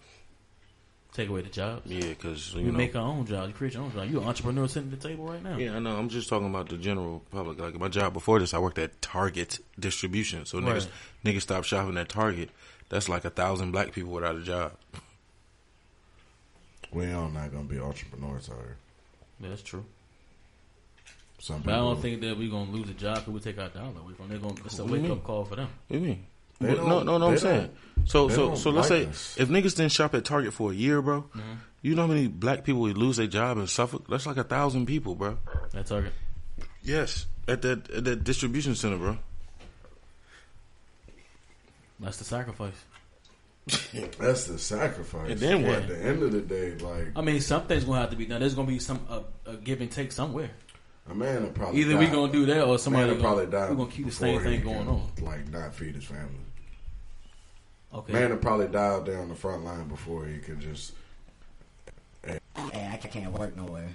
Take away the jobs. Yeah, because you we know. make our own jobs. You create your own job. You're an entrepreneur sitting at the table right now. yeah, I know. I'm just talking about the general public. Like my job before this, I worked at Target distribution. So niggas, Right. niggas stopped shopping at Target. That's like a thousand black people without a job. We all not gonna be entrepreneurs out here. Yeah, that's true. Some But I don't think that we're gonna lose a job if we take our dollar away from. them. They're gonna. It's a What do you wake mean? up call for them. What do you mean? They no, no, no. I'm saying. So, so, so let's like say us. if niggas didn't shop at Target for a year, bro, Mm-hmm. you know how many black people would lose their job in Suffolk? That's like a thousand people, bro. At target. Yes, at that at that distribution center, bro. That's the sacrifice. that's the sacrifice. And then what? At the end of the day, like I mean, something's gonna have to be done. There's gonna be some uh, a give and take somewhere. a man will probably Either we die. gonna do that or man somebody will probably die. We're gonna keep the same thing going can, on. Like not feed his family. Okay. Man will probably die out there on the front line before he could just. Hey, I can't work nowhere.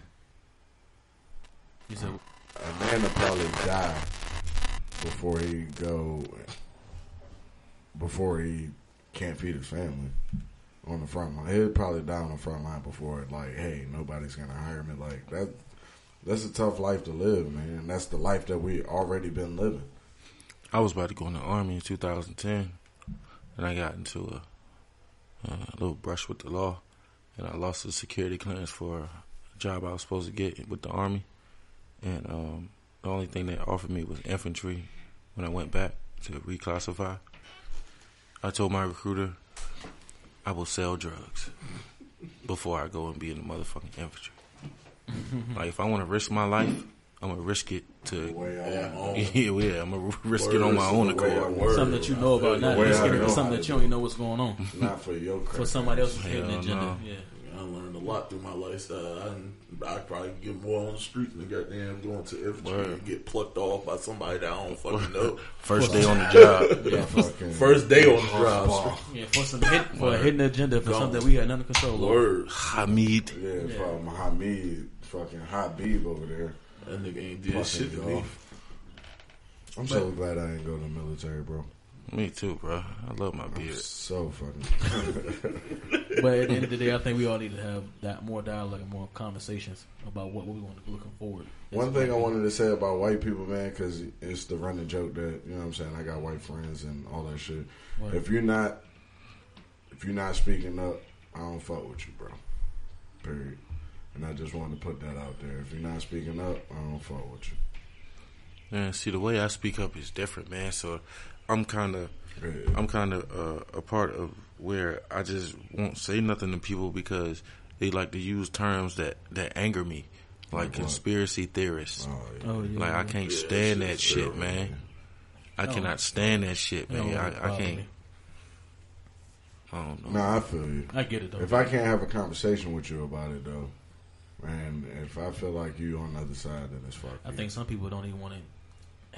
You said A man will probably die before he go. Before he can't feed his family on the front line. He'll probably die on the front line before it. Like, hey, nobody's gonna hire me. Like that. That's a tough life to live, man. And that's the life that we already been living. I was about to go in the army in 2010, and I got into a, a little brush with the law, and I lost the security clearance for a job I was supposed to get with the army, and um, the only thing they offered me was infantry. When I went back to reclassify, I told my recruiter I will sell drugs before I go and be in the motherfucking infantry. like if I want to risk my life, I'm gonna risk it to Way Yeah, am. yeah, yeah, I'm gonna risk it on my own Word, accord. something that you know about not Way Let's I get into know something that you do don't even know what's going on Not for your credit. for somebody else's Hell hidden agenda. no. Yeah. I learned a lot through my lifestyle. I I probably get more on the streets than goddamn going to infantry Word. and get plucked off by somebody that I don't fucking know. First day on the job. Yeah. First day on the job. Yeah, for some hit, for a hidden agenda for Gone. something that we had none control over. Word. Hamid. Yeah, from Hamid, fucking Hot Habib over there. That nigga ain't did Fucking shit to me. off. I'm so glad I ain't go to the military, bro. Me too, bro. I love my I'm beard. so fucking. But at the end of the day, I think we all need to have that more dialogue and more conversations about what, what we want to looking forward. One thing I wanted to say about white people, man, because it's the running joke that you know what I'm saying. I got white friends and all that shit. Right. If you're not, if you're not speaking up, I don't fuck with you, bro. Period. And I just wanted to put that out there. If you're not speaking up, I don't fuck with you. Man, see the way I speak up is different, man. So I'm kind of, Yeah. I'm kind of uh, a part of where I just won't say nothing to people because they like to use terms that that anger me, like Like what? conspiracy theorists. Oh, yeah. Oh yeah, Like I can't Yeah, stand that that shit, terrible, man. I cannot stand that shit, man. really I, I can't. me. I don't know. No, I feel you. I get it though. If I can't have a conversation with you about it, though, and if I feel like you on the other side, then it's fuck. I you. think some people don't even want to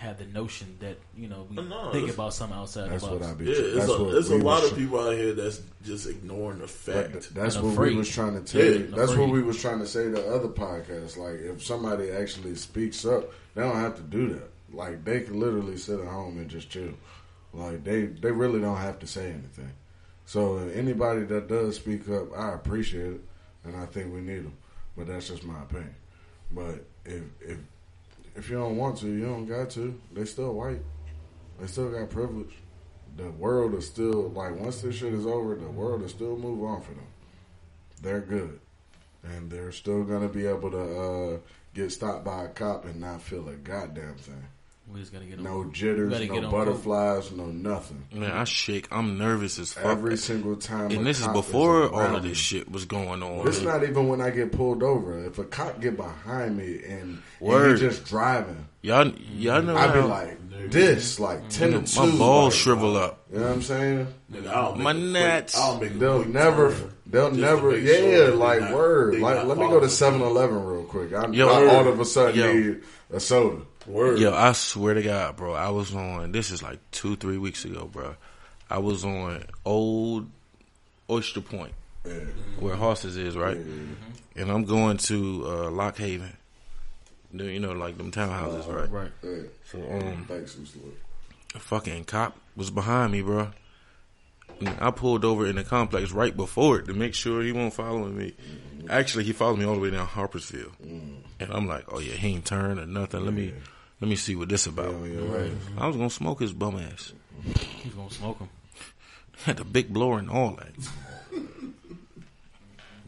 have the notion that you know we No, think about something outside that's the what box. I be. Yeah, it's that's a, what it's a lot was of people out here that's just ignoring the fact. th- that's And what afraid. we was trying to tell Yeah, you. and That's what we was trying to say to other podcasts. Like, if somebody actually speaks up, they don't have to do that. Like, they can literally sit at home and just chill. Like, they they really don't have to say anything. So, anybody that does speak up, I appreciate it, and I think we need them. But that's just my opinion. But if if if you don't want to, you don't got to. They still white. They still got privilege. The world is still like once this shit is over, the world is still move on for them. They're good, and they're still gonna be able to uh, get stopped by a cop and not feel a goddamn thing. We just gotta get on. No jitters, gotta get no on butterflies, no nothing. Man, I shake. I'm nervous as fuck. Every single time. a and this is cop before all around of me. this shit was going on. It's not even when I get pulled over. If a cop get behind me and, and Word. he just driving, Y'all, y'all know I be how like this, like mm, ten to two. my balls like, shrivel up. You know what I'm saying? Nigga, I'll make My nuts. I'll make They'll never, turn they'll just never, yeah, sure like not- word. Like, let me go to following 7 Eleven real quick. I, Yo, I all of a sudden Yo. need a soda. Word. Yo, I swear to God, bro. I was on. This is like two, three weeks ago, bro. I was on Old Oyster Point, where horses is, right? And I'm going to uh, Lock Haven. You know, like them townhouses, right? Right. Yeah. So, um, Thanks, a fucking cop was behind me, bro. And I pulled over in the complex right before it to make sure he won't following me. Actually, he followed me all the way down Harpersville, and I'm like, "Oh yeah, he ain't turned or nothing. Let me, let me see what this about." On your ass. I was gonna smoke his bum ass. He's gonna smoke him. Had the big blower and all that.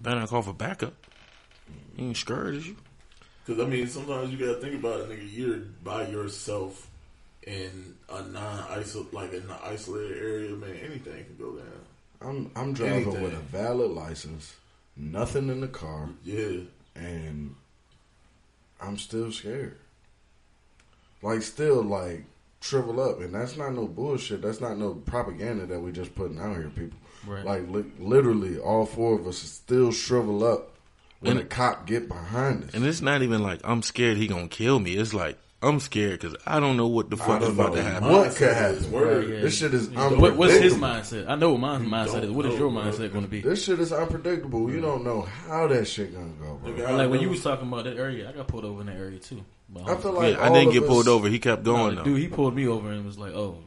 Better not call for backup. He ain't scared as you. Because I mean, sometimes you gotta think about it, nigga. You're by yourself in a non-isol like in an isolated area, man. Anything can go down. I'm, I'm driving Anything. with a valid license, nothing in the car, Yeah, and I'm still scared. Like, still, like, shrivel up. And that's not no bullshit. That's not no propaganda that we just putting out here, people. Right. Like, li- literally, all four of us still shrivel up when And- a cop get behind us. And it's not even like I'm scared he gonna kill me. It's like I'm scared because I don't know what the fuck is about to happen. what could happen. word. Yeah. This shit is unpredictable. What's his mindset? I know what my mindset is. What is your mindset going to be? This shit is unpredictable. You don't know how that shit gonna go, bro. Nigga, Like when you was talking about that area, I got pulled over in that area too. But I feel like Yeah, I didn't of get pulled us- over. He kept going the though. dude, he pulled me over and was like, "Oh,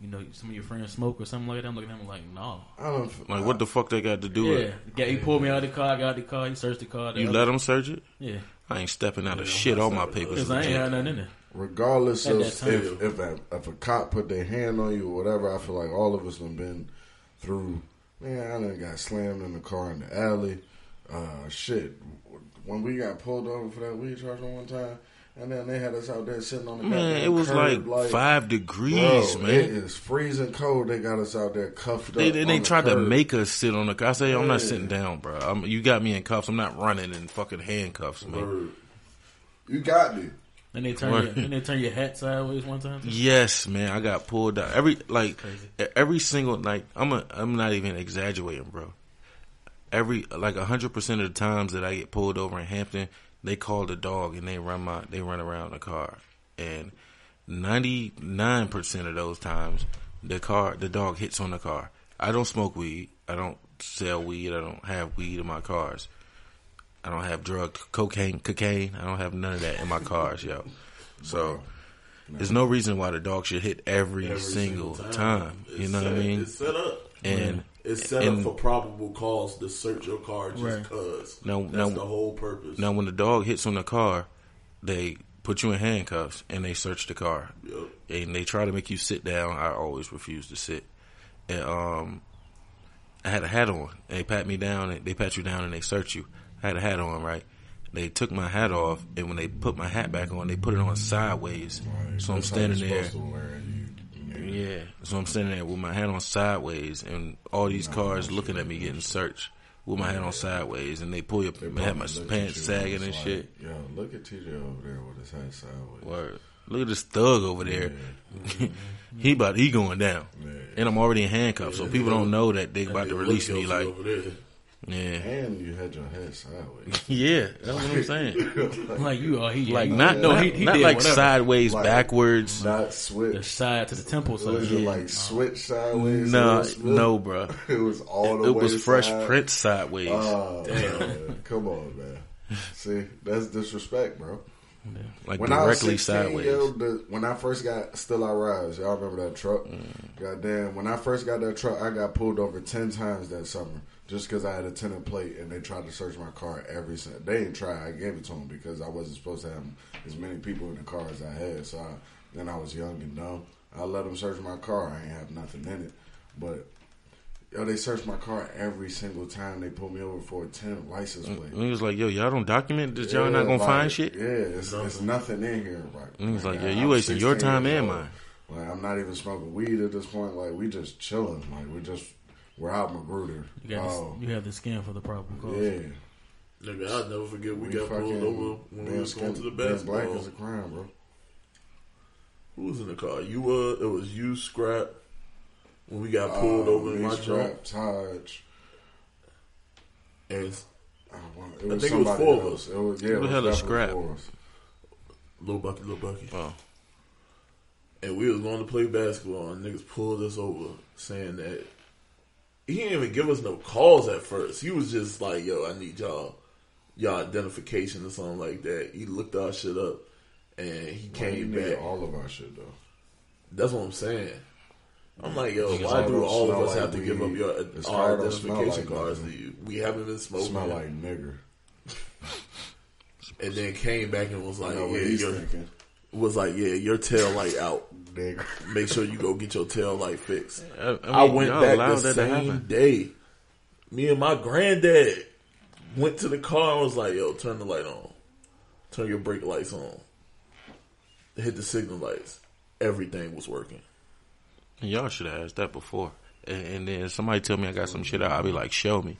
you know, some of your friends smoke or something like that." I'm looking at him like, "No." I don't f- Like what the fuck they got to do Yeah, with yeah. He pulled me out of the car. I got out the car. He searched the car. it? You let him search it? Yeah, I ain't stepping out of shit. on my papers. because I ain't legit. had nothing in there. regardless At of if if a, if a cop put their hand on you or whatever, I feel like all of us have been through. Man, I done got slammed in the car in the alley. Uh, shit, when we got pulled over for that weed charge one time, and then they had us out there sitting on the Man, it was curb, like, five degrees, bro, man. It is freezing cold. They got us out there cuffed They, up. they, on they the tried to make us sit on the car. I say, I'm not sitting down, bro. I'm, you got me in cuffs. I'm not running in fucking handcuffs, man. Word. You got me. And they turn your, and they turn your hat sideways one time. too? Yes, man. I got pulled out. Every like every single like I'm a, I'm not even exaggerating, bro. Every like hundred percent of the times that I get pulled over in Hampton, they call the dog and they run my they run around the car, and ninety nine percent of those times the car the dog hits on the car. I don't smoke weed. I don't sell weed. I don't have weed in my cars. I don't have drug cocaine cocaine. I don't have none of that in my cars, yo. So. There's no reason why the dog should hit every, Every single, time. You It's know what I mean? Set. And It's set and up for probable cause to search your car just Right. cause. Now- That's now- the whole purpose. now, when the dog hits on the car, they put you in handcuffs and they search the car. Yup. And they try to make you sit down. I always refuse to sit. And um, I had a hat on. And they pat me down. And they pat you down and they search you. I had a hat on, right? They took my hat off, and when they put my hat back on, they put it on sideways. So I'm That's standing there. Yeah, so I'm sitting there with my hat on sideways, and all these cars looking at me getting searched with my hat on sideways, and they pull your They have my pants sagging and like, shit. Yo, look at TJ over there with his head sideways. Word. Look at this thug over there. he about he going down, and I'm already in handcuffs, so people don't know that they about to release me. Like. Yeah, And you had your head sideways. yeah, that's what I'm saying. Like you are, he Like he- not no, he, he not did like whatever. sideways, Like- backwards. Not switch the side to the temple. So Was it yeah. like switch sideways? No, Will no, bro. It was all the It way It was Fresh side. Prince sideways. Oh, man. Come on, man. See, that's disrespect, bro. like When I was directly 16, sideways. yo, the, when I first got Still I Rise, y'all remember that truck? Mm. Goddamn, when I first got that truck, I got pulled over 10 times that summer just because I had a tenant plate and they tried to search my car every single They didn't try, I gave it to them because I wasn't supposed to have as many people in the car as I had. So I, then I was young and dumb. I let them search my car. I ain't have nothing in it. But Yo, they searched my car every single time they pulled me over for a temp license mm, plate. And he was like, yo, y'all don't document that y'all not Yeah, gonna like, find shit? Yeah, it's, it's nothing in here. Right? And he was like, I- yeah, you I'm wasting your time years and old. mine. Like I'm not even smoking weed at this point. Like we just chilling. Like we just we're out Magruder. You got Oh, this, you have the skin for the problem. cause. yeah. Nigga, I'll never forget we, We got pulled over when we was going to the skin- being black basketball. is a crime, bro. Who was in the car? You were. It was you, Scrap. When we got pulled Uh, over in me, my Scrap, Taj. and I It I think it was somebody four of us. It was, yeah, Who it the hell is Scrap? four of us. Lil Bucky, Little Bucky, Oh, and we was going to play basketball, and niggas pulled us over saying that he didn't even give us no calls at first. He was just like, "Yo, I need y'all, y'all identification or something like that." He looked our shit up, and he Well, came needed back. all of our shit though. That's what I'm saying. I'm like, yo, why all do all of us like have to give up your our car don't smell identification like cards to you? We haven't been smoking. Smell like nigger. and then came back and was like, yeah, your, thinking. Was like, yeah, your tail light out. Make sure you go get your tail light fixed. I, mean, I went back the same day. Me and my granddad went to the car and was like, yo, turn the light on. Turn your brake lights on. Hit the signal lights. Everything was working. And y'all should have asked that before. And, and then somebody tell me I got some shit out, I'll be like, show me.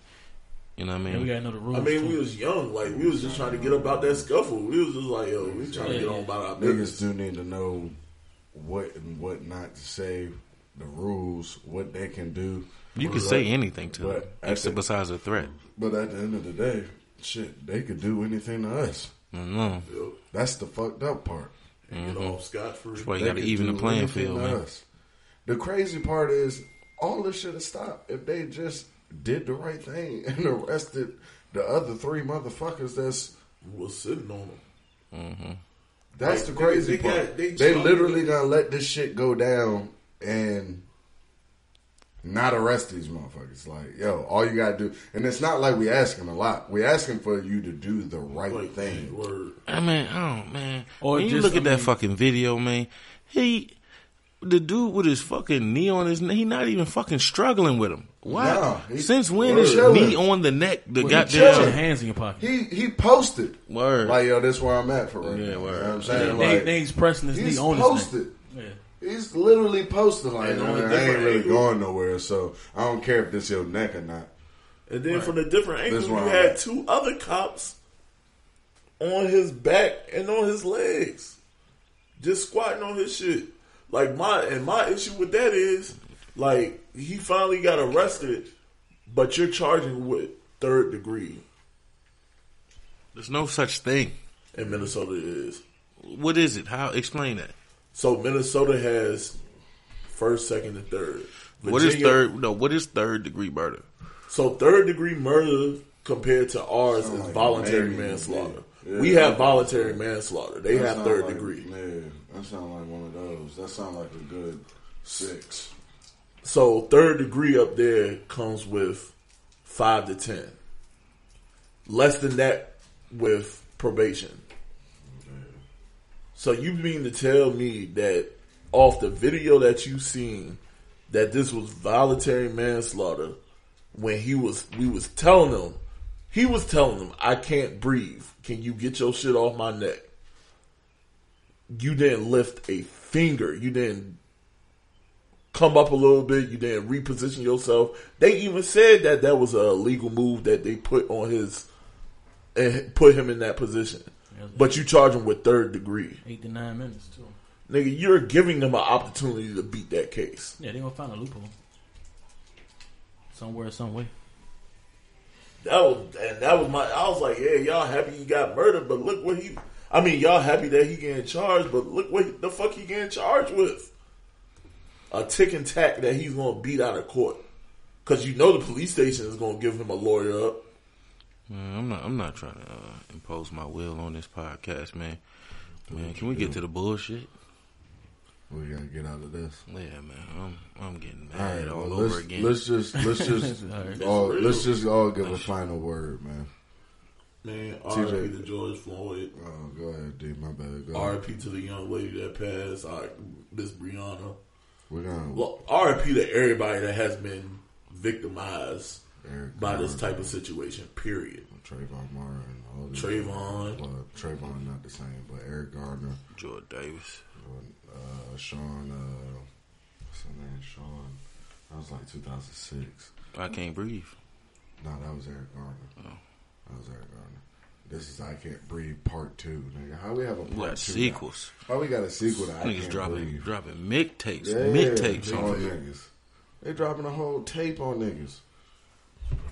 You know what I And we mean? gotta know the rules. I mean, too. we was young. Like, we was just trying to get up out that scuffle. We was just like, yo, we trying to get on about our Niggas business. do need to know what and what not to say, the rules, what they can do. You can say anything to But them, except the- besides a threat. But at the end of the day, shit, they could do anything to us. Mm-hmm. No, That's the fucked up part. And get mm-hmm. off scot free. that's why you got to even the playing field, man. us. The crazy part is all this should have stopped if they just did the right thing and arrested the other three motherfuckers. That's Was sitting on them. Mm-hmm. that's Like, the crazy they part. got- they they literally gonna let this shit go down and not arrest these motherfuckers. Like, yo, all you gotta do, and it's not like we asking a lot. We asking for you to do the right Like, thing. word. I mean, oh man. Or when you just, look at I that fucking video, man, he, the dude with his fucking knee on his neck, he not even fucking struggling with him. Wow. Nah, he- Since when is Word. Chilling. knee on the neck? The Well, you goddamn put your hands in your pocket. He he posted word. like, yo, this where I'm at for right Yeah, now. You know what I'm saying? they, Like, they he's pressing his he's knee on posted. his neck. Yeah. He's literally posted like, And "Man, I ain't really angle. going nowhere, so I don't care if this your neck or not. And then from a different angle, you I'm had at. two other cops on his back and on his legs, just squatting on his shit. Like my and my issue with that is, like he finally got arrested, but you're charging with third degree There's no such thing. in Minnesota. is. What is it? How? Explain that. so Minnesota has first, second, and third. what is third? No, what is third degree murder? So third degree murder compared to ours Sound is like voluntary maybe, manslaughter. Yeah. We have voluntary manslaughter. They That have third like- degree. Yeah, that sounds like one of those. That sounds like a good six. So third degree up there comes with five to ten. Less than that with probation. So you mean to tell me that off the video that you seen that this was voluntary manslaughter when he was we was telling him he was telling him I can't breathe. Can you get your shit off my neck? You didn't lift a finger. You didn't come up a little bit. You didn't reposition yourself. They even said that that was a legal move that they put on his and put him in that position. But you charge him with third degree, Eight to nine minutes too. nigga. You're giving them an opportunity to beat that case. Yeah, they're gonna find a loophole somewhere, some way. That was and that was my. I was like, yeah, y'all happy he got murdered, but look what he. I mean, y'all happy that he getting charged, but look what the fuck he getting charged with. A tick and tack that he's gonna beat out of court, because you know the police station is gonna give him a lawyer up. Man, I'm not. I'm not trying to uh, impose my will on this podcast, man. Man, can we get to the bullshit? We gotta get out of this. Yeah, man. I'm. I'm getting All mad right, all well, over let's, again. let's just let's just All right. all, let's just all give a final word, man. Man, TJ. R.I.P. to George Floyd. Oh, go ahead, D. My bad. R.I.P. to the young lady that passed. All right, Miss Breonna. We're gonna Well, R.I.P. to everybody that has been victimized Eric by this type of situation. Period. Trayvon Martin, all Trayvon. Well, Trayvon not the same, but Eric Gardner, George Davis. Uh, Sean, uh, what's his name? Sean. That was like 2006. I can't breathe. No, that was Eric Gardner. Oh. That was Eric Gardner. This is I Can't Breathe Part Two, nigga. How we have a We part got two? sequels. Now? How we got a sequel to I Niggas Can't dropping Breathe? dropping mixtapes, Yeah, mixtapes on on niggas. They dropping a whole tape on niggas.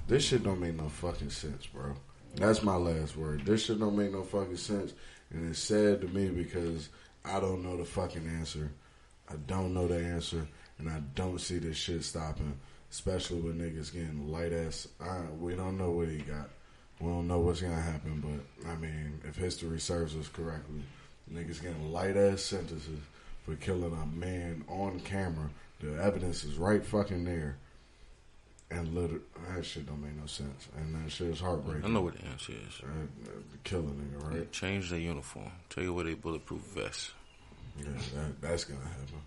This shit don't make no fucking sense, bro. That's my last word. This shit don't make no fucking sense, and it's sad to me because I don't know the fucking answer. I don't know the answer, and I don't see this shit stopping. Especially with niggas getting light ass. I, we don't know what he got. We don't know what's gonna happen, but I mean, if history serves us correctly, niggas getting light ass sentences for killing a man on camera. The evidence is right fucking there. And liter- that shit don't make no sense. And that shit is heartbreaking. I know what the answer is. Uh, uh, kill a nigga, right? Change their uniform. Take away their bulletproof vests. Yeah, that, that's gonna happen.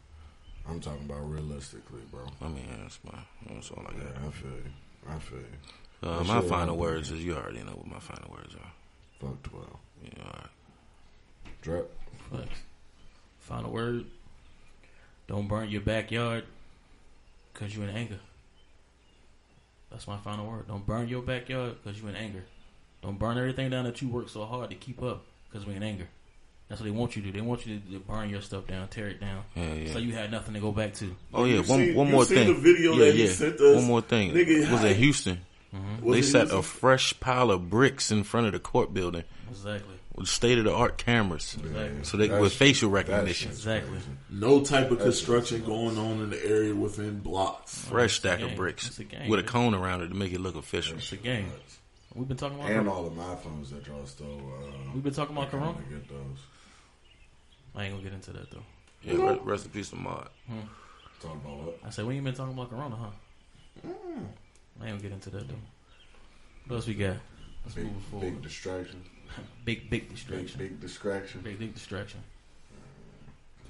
I'm talking about realistically, bro. I mean, that's my. That's all I got. Yeah. I feel you. I feel you. Uh, my shit final words is you already know what my final words are. Fuck 12. Yeah, all right. Drop. Facts. Final word. Don't burn your backyard because you're in anger. That's my final word. Don't burn your backyard because you in anger. Don't burn everything down that you work so hard to keep up because we in anger. That's what they want you to do. They want you to, to burn your stuff down, tear it down, Yeah, yeah. so you had nothing to go back to. Oh yeah, You one see- one more thing. the video yeah, that he sent us? One more thing. Nigga, was how- in Houston. Mm-hmm. Was they it set Houston? a fresh pile of bricks in front of the court building Exactly. With state of the art cameras, Exactly. so they That's- with facial recognition. Exactly. No type of construction going on in the area within blocks. Fresh stack of bricks It's a gang, with a man. cone around it to make it look official. It's a game. We've been talking about. And all of my phones that y'all stole. Uh, We've been talking about Corona. Get those. I ain't gonna get into that though. Yeah, re- rest in peace to Mod. Talking about what? I said we ain't been talking about Corona, huh? I ain't gonna get into that though. What else we got? Let's Big, move forward. big distraction. Big, big Big, distraction. big distraction. Big, big distraction.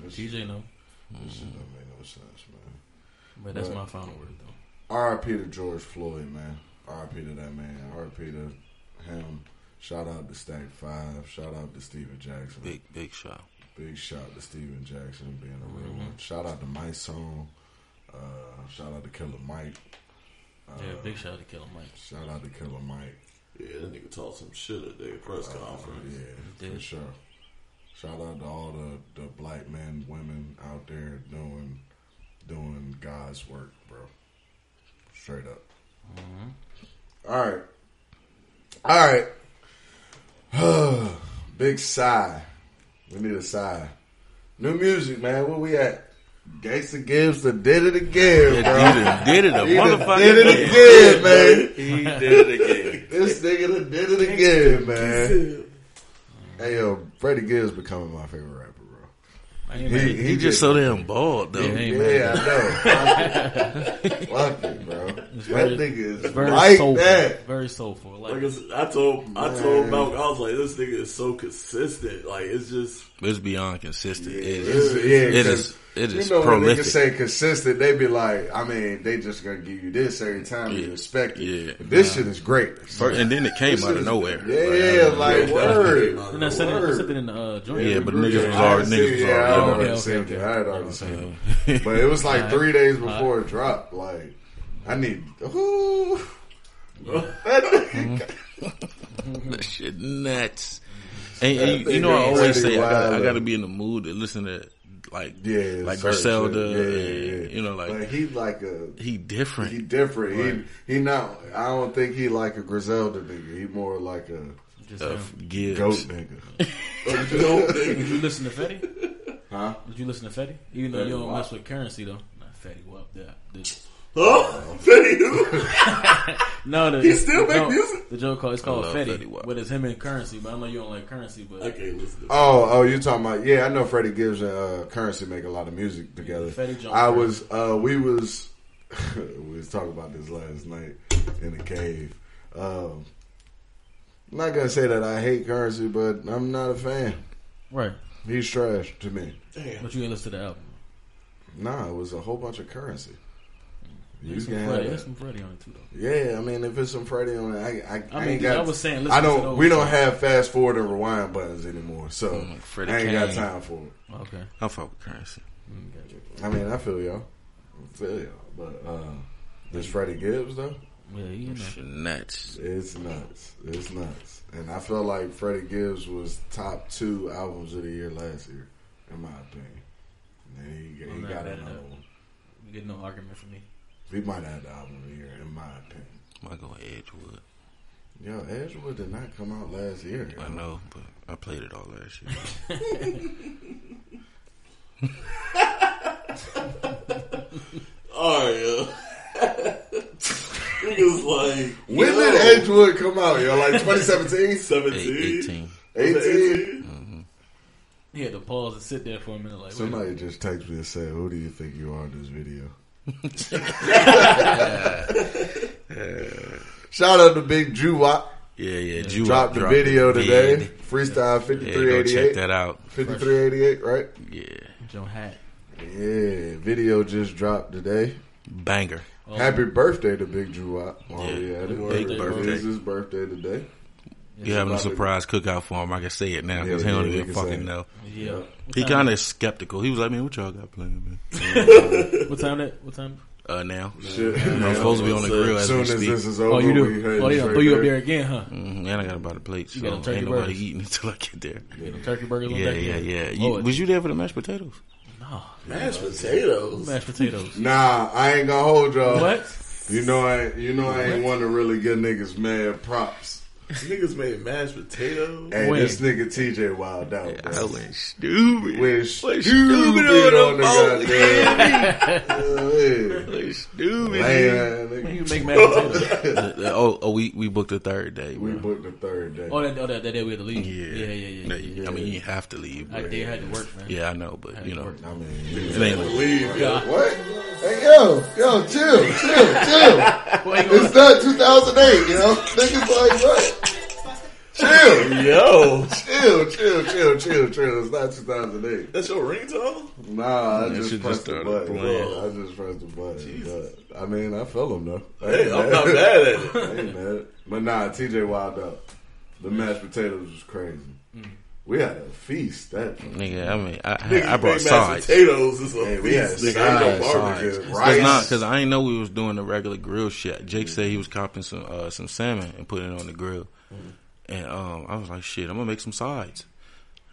This, TJ know, this shit don't make no sense, man. but that's Right. my final word though. R.I.P. to George Floyd, man. R.I.P. to that man. R.I.P. to him. Shout out to Stack Five. Shout out to Stephen Jackson. Big big shot. Big shout to Stephen Jackson being a real Mm-hmm. one. Shout out to Mike Song. Uh, shout out to Killer Mike. Uh, yeah, big shout out to Killer Mike. Shout out to Killer Mike. Yeah, that nigga talked some shit at their press Uh, conference. yeah, for sure. Shout out to all the, the black men, women out there doing doing God's work, bro. Straight up. Mm-hmm. All right. All right. Big sigh. We need a sigh. New music, man. Where we at? Gangsta Gibbs done did it again, Yeah, bro. he done did it a motherfucker. did it again, man. He did it again. This nigga done did it again, man. Hey, yo, Freddie Gibbs becoming my favorite rapper, bro. I He- he He just so damn bald though. Yeah, he- Yeah, I know. Fuck it, bro. That very- nigga is very like soulful. that. Very soulful. Like, Like I, I told, I told Man. Malcolm, I was like, this nigga is so consistent. Like it's just, It's beyond consistent. It It's- is. yeah, It 'cause is. It is you know when prolific. niggas say consistent, they be like, I mean, they just gonna give you this every time you Yeah. expect it. Yeah. But this shit is great. First- and then it came This out of nowhere. Yeah, like word. and I said it, I said it in the uh, joint. Yeah, but niggas was already niggas was yeah, I already. had already seen it. I had already seen it. But it was like three days before it dropped. Like, I need. Ooh. That that shit nuts. And, and you, you know, I always say I gotta, I gotta be in the mood to listen to like Yeah, like certain Griselda. shit. Yeah, yeah, yeah. You know, like But he like a he different. he different. He he not. I don't think he like a Griselda nigga. He more like a Just of him. Gibbs. goat nigga. Did you listen to Fetti? Huh? Did you listen to Fetti? Even though Fetti you don't mess with currency though. Not Fetty Wap. That. The, huh? Fetty who? no, the, He still the make joke- music? The joke called it's called love Fetty, Fetty Wap. but it's him and currency. But I know you don't like currency, but I can't listen to Oh, oh, you talking about? Yeah, I know Freddie Gibbs and uh, Currency make a lot of music together. Freddie Jones. I was, uh, we was, we was talking about this last night in the cave. Um, I'm not gonna say that I hate Currency, but I'm not a fan. right. He's trash to me. But you ain't listen to the album. Nah, it was a whole bunch of Currency. You There's some can Freddie. have There's some Freddie on it too, though. Yeah, I mean, if it's some Friday on it, I, I, I, I mean, ain't got. I was saying, listen I don't. those We don't have fast forward and rewind buttons anymore, so Mm, Freddie I ain't got time for it. Okay. I'll fuck with currency. I mean, I feel y'all. I feel y'all, but uh, this Freddie Gibbs though, Yeah, he in there. Nuts. it's nuts. It's nuts, and I feel like Freddie Gibbs was top two albums of the year last year, in my opinion. And he, he got mad at another one. You get no argument from me. He might have the album of the year, in my opinion. I go Edgewood. Yo, Edgewood did not come out last year. I know, but I played it all last year. Alright, yo. Niggas like When yo, did Edgewood come out, yo? Like 2017? 17? Eight, 18. 18? Mm-hmm. He had to pause and sit there for a minute, like, wait a minute. Somebody just texted me and said, "Who do you think you are in this video?" Shout out to Big Jew Wop. Yeah, yeah. Jew Dropped the dropped video the today. vid. Freestyle Yeah, go check that out. 5388, right? Yeah. Joe Hat. Yeah. Video just dropped today. Banger. Oh, Happy birthday to Big Drew Wop. Oh, Yeah. yeah. It Big It birthday. is his birthday today. You having a about to- surprise cookout for him. I can say it now because Yeah, he don't yeah, even fucking know. Yeah. What He kind of skeptical. He was like, man, what y'all got playing, man? What time that? What time? Uh, now. Shit. I'm supposed to be on the grill As as soon we as speak. this is over, Oh, you do. heading Oh, yeah. straight Throw you up there. there again, huh? Mm, and I got about a plate, so got them ain't turkey nobody burgers? eating until I get there. Get them turkey burgers on Yeah, yeah, yeah. You, Lord. was you there for the mashed potatoes? No. Mashed potatoes. Mashed potatoes. Nah, I ain't gonna hold y'all. What? You know I, you know I ain't want to really give niggas mad props. Niggas made mashed potatoes. And When? this nigga TJ wild out. I went stupid. Went stupid, stupid on on the the goddamn. Went stupid. Man, nigga. You make mashed potatoes. Oh, oh, we we booked the third day. We booked the third day. Oh, that, oh, that, that day we had to leave. Yeah, Yeah, yeah, yeah. yeah. I mean, you have to leave. I did had to work, man. Yeah, I know, but you know, work. I mean, it ain't like Leave, yo. what? Hey, yo, yo, chill, chill, chill. It's not 2008, you know? Niggas like, what? Chill, Yo, chill, chill, chill, chill, chill. It's not 2008. that's your ringtone? Nah, I That just shit pressed just the button. playing. I just pressed the button. But, I mean, I feel him, though. I Hey, I'm not mad at it. I ain't mad. But nah, TJ wild out. The mashed potatoes was crazy. We had a feast. That nigga. I mean, I, Niggas I brought made mashed sides. potatoes. It's a Hey, we had feast, nigga. I sides, know barbecue. sides. Cause Rice. not, cause I ain't know we was doing the regular grill shit. Jake said he was copping some uh, some salmon and putting it on the grill, and um, I was like, shit, I'm gonna make some sides.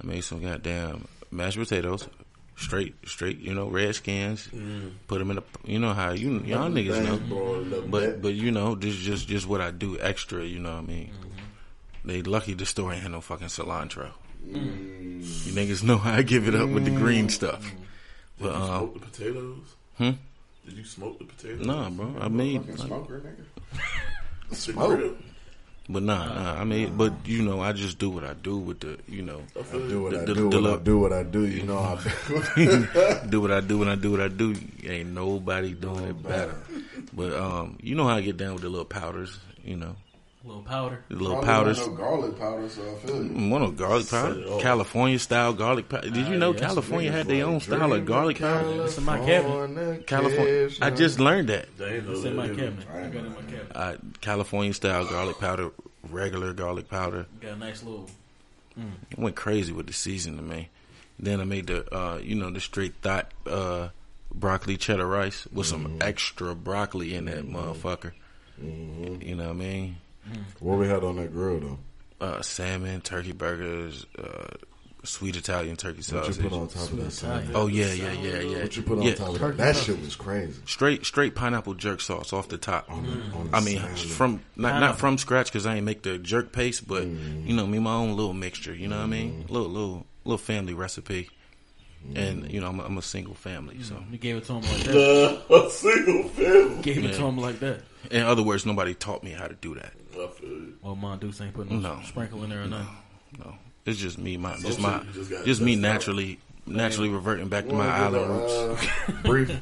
I made some goddamn mashed potatoes, straight, straight, you know, red skins. Put them in a, you know how you y'all niggas know, but that. but you know, this just just what I do extra. You know what I mean? Mm-hmm. They lucky the store ain't had no fucking cilantro. Mm. You niggas know how I give it up with the green stuff. Did But you um, smoke the potatoes? hmm? Did you smoke the potatoes? Nah, bro. I made like, smoker, nigga. Smoke. Grill. But nah, nah. I mean, but you know, I just do what I do with the, you know, I Do what you. I The- do, the what I look. do, what I do. You know I do. do what I do when I do what I do. Ain't nobody doing it better. But um, you know how I get down with the little powders, you know, A little powder. the little Probably powders. no garlic powder, so I feel you. One of garlic powder, California style garlic powder. Did you know yes, California had their own style of garlic powder? It's in my cabinet. California. I just learned that. They ain't know It's in my cabinet. I got it in my cabinet. Uh, California style garlic powder, regular garlic powder. Got a nice little. I went crazy with the seasoning, man. Then I made the, uh, you know, the straight thought uh, broccoli cheddar rice with some extra broccoli in that motherfucker. You know what I mean? What we had on that grill though? Uh, salmon, turkey burgers, uh, sweet Italian turkey sausage. What you sausage. put on top of that salmon? Oh yeah, yeah, yeah, yeah. What you put on yeah. top of that? That shit was crazy. Straight, straight pineapple jerk sauce off the top. On the, on the I mean, salmon. from not not from scratch because I ain't make the jerk paste, but Mm. you know, me my own little mixture. You know what I mean? Little little little family recipe, Mm. and you know, I'm a, I'm a single family, so You gave it to him like that. A single film. Gave it to him like that. in other words, nobody taught me how to do that. I feel you. Oh, ain't putting no, No. sprinkle in there or nothing. No, it's just me, my just shit my just gotta just me test out. naturally naturally reverting back to We my wanna give island a, roots. uh, brief.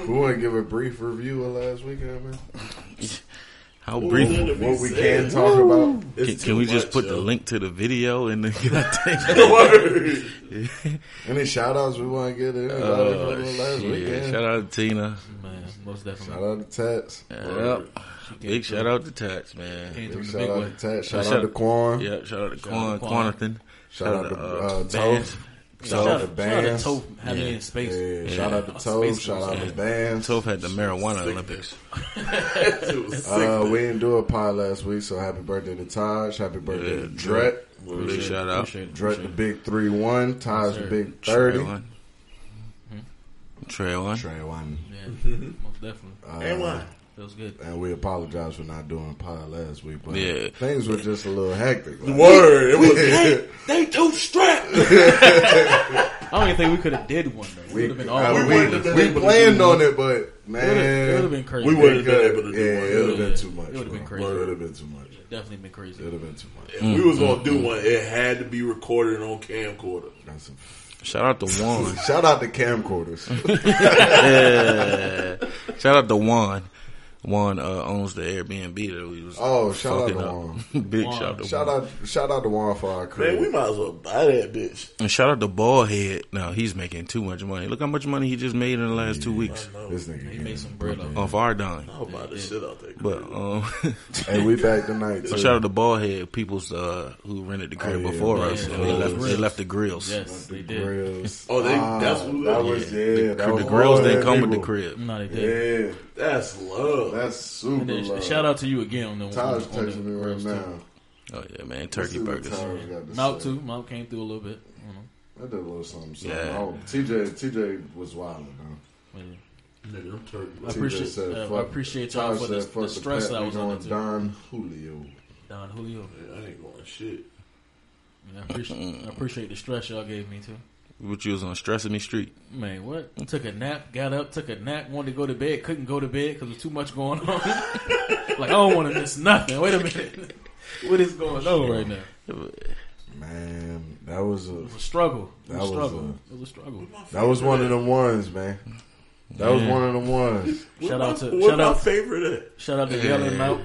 we want to give a brief review of last weekend, man. How brief? Ooh. What, what we can talk about. Can, can we just much, put the link to the video and the goddamn? Word. Any shout outs we want to get to anybody Oh, last shit. weekend? Shout out to Tina. Man. most definitely. Shout out to Tats. Yep. Big shout out to Tats, man. Came through Big shout big way. out to Tats. Shout Shout- out to Quan. Yeah, shout out to Shout Quan, out Quan. Quanathan. Shout out to uh, Bands. Toph. Shout Shout out out to shout out to Bands. Toph having Yeah. it in space. Yeah, shout out to Uh, Toph. Space Shout out to Bands. Toph had the marijuana Olympics. It was sick. Uh, we didn't do a pod last week, so happy birthday to Taj. Happy birthday Yeah, to Dret. Big shout out. Appreciate it. Dret the big three one. Taj the sir. big Trey thirty. one. Trey one. Trey one. Yeah, most definitely. and why? Feels good. And we apologize for not doing a pod last week, but Yeah. things were just a little hectic. Like, Word. It was they, they too strapped. I don't even think we could have did one though. we, would have been all. we, We wouldn't have been we planned on it, but man, It would have been crazy. We wouldn't have been able to do yeah, one. it would have been too much. It would've been bro. crazy. It would have been too much. definitely been crazy. It would have been too much. If we was gonna do mm-hmm. one, it had to be recorded on camcorder. That's some- Shout out to one. Shout out to camcorders. yeah. Shout out to Juan. Juan uh, owns the Airbnb that we was. Oh, shout out fucking to. Juan. Big Juan. shout out to shout Juan. out, shout out to Juan for our Man, we might as well buy that bitch. And shout out to Ballhead. Now he's making too much money. Look how much money he just made in the last two weeks This nigga He getting made some bread off. off our dime. I'll buy the shit out there. But um, Hey, we back tonight so too. shout out to Ballhead people's uh, who rented the crib Oh, yeah. before Yeah, us. yeah. And they left. They left the grills. Yes, the they did. grills. Oh, they- Ah, that's what- that was yeah. The, that the grills didn't come with the crib. No, they did. Yeah, That's love. That's super. Then love. shout out to you again on the Taj on the texting me right grills, too. Oh yeah, man, turkey see what burgers. Taj got to Mount say. too. Mount came through a little bit. You know. I did a little something. something. Yeah. Oh, TJ, TJ was wild, man. Yeah. Nigga, I'm turkey. I TJ appreciate- said, uh, I appreciate y'all Taj for the- said, the stress pet, that I was under. Don Julio. Don Julio. Yeah, I ain't going shit. Yeah, I appreciate, I appreciate the stress y'all gave me too. What you was on stressing me street? Man, what? Took a nap, got up, took a nap, wanted to go to bed, couldn't go to bed because there's too much going on. like, I don't want to miss nothing. Wait a minute. what is going on right now? Man, that was a It was a struggle. It That was a was struggle. It was a struggle. that was one of them ones, man. That was one of them ones. Shout out to what shout my out favorite shout out to Yelling Mouth.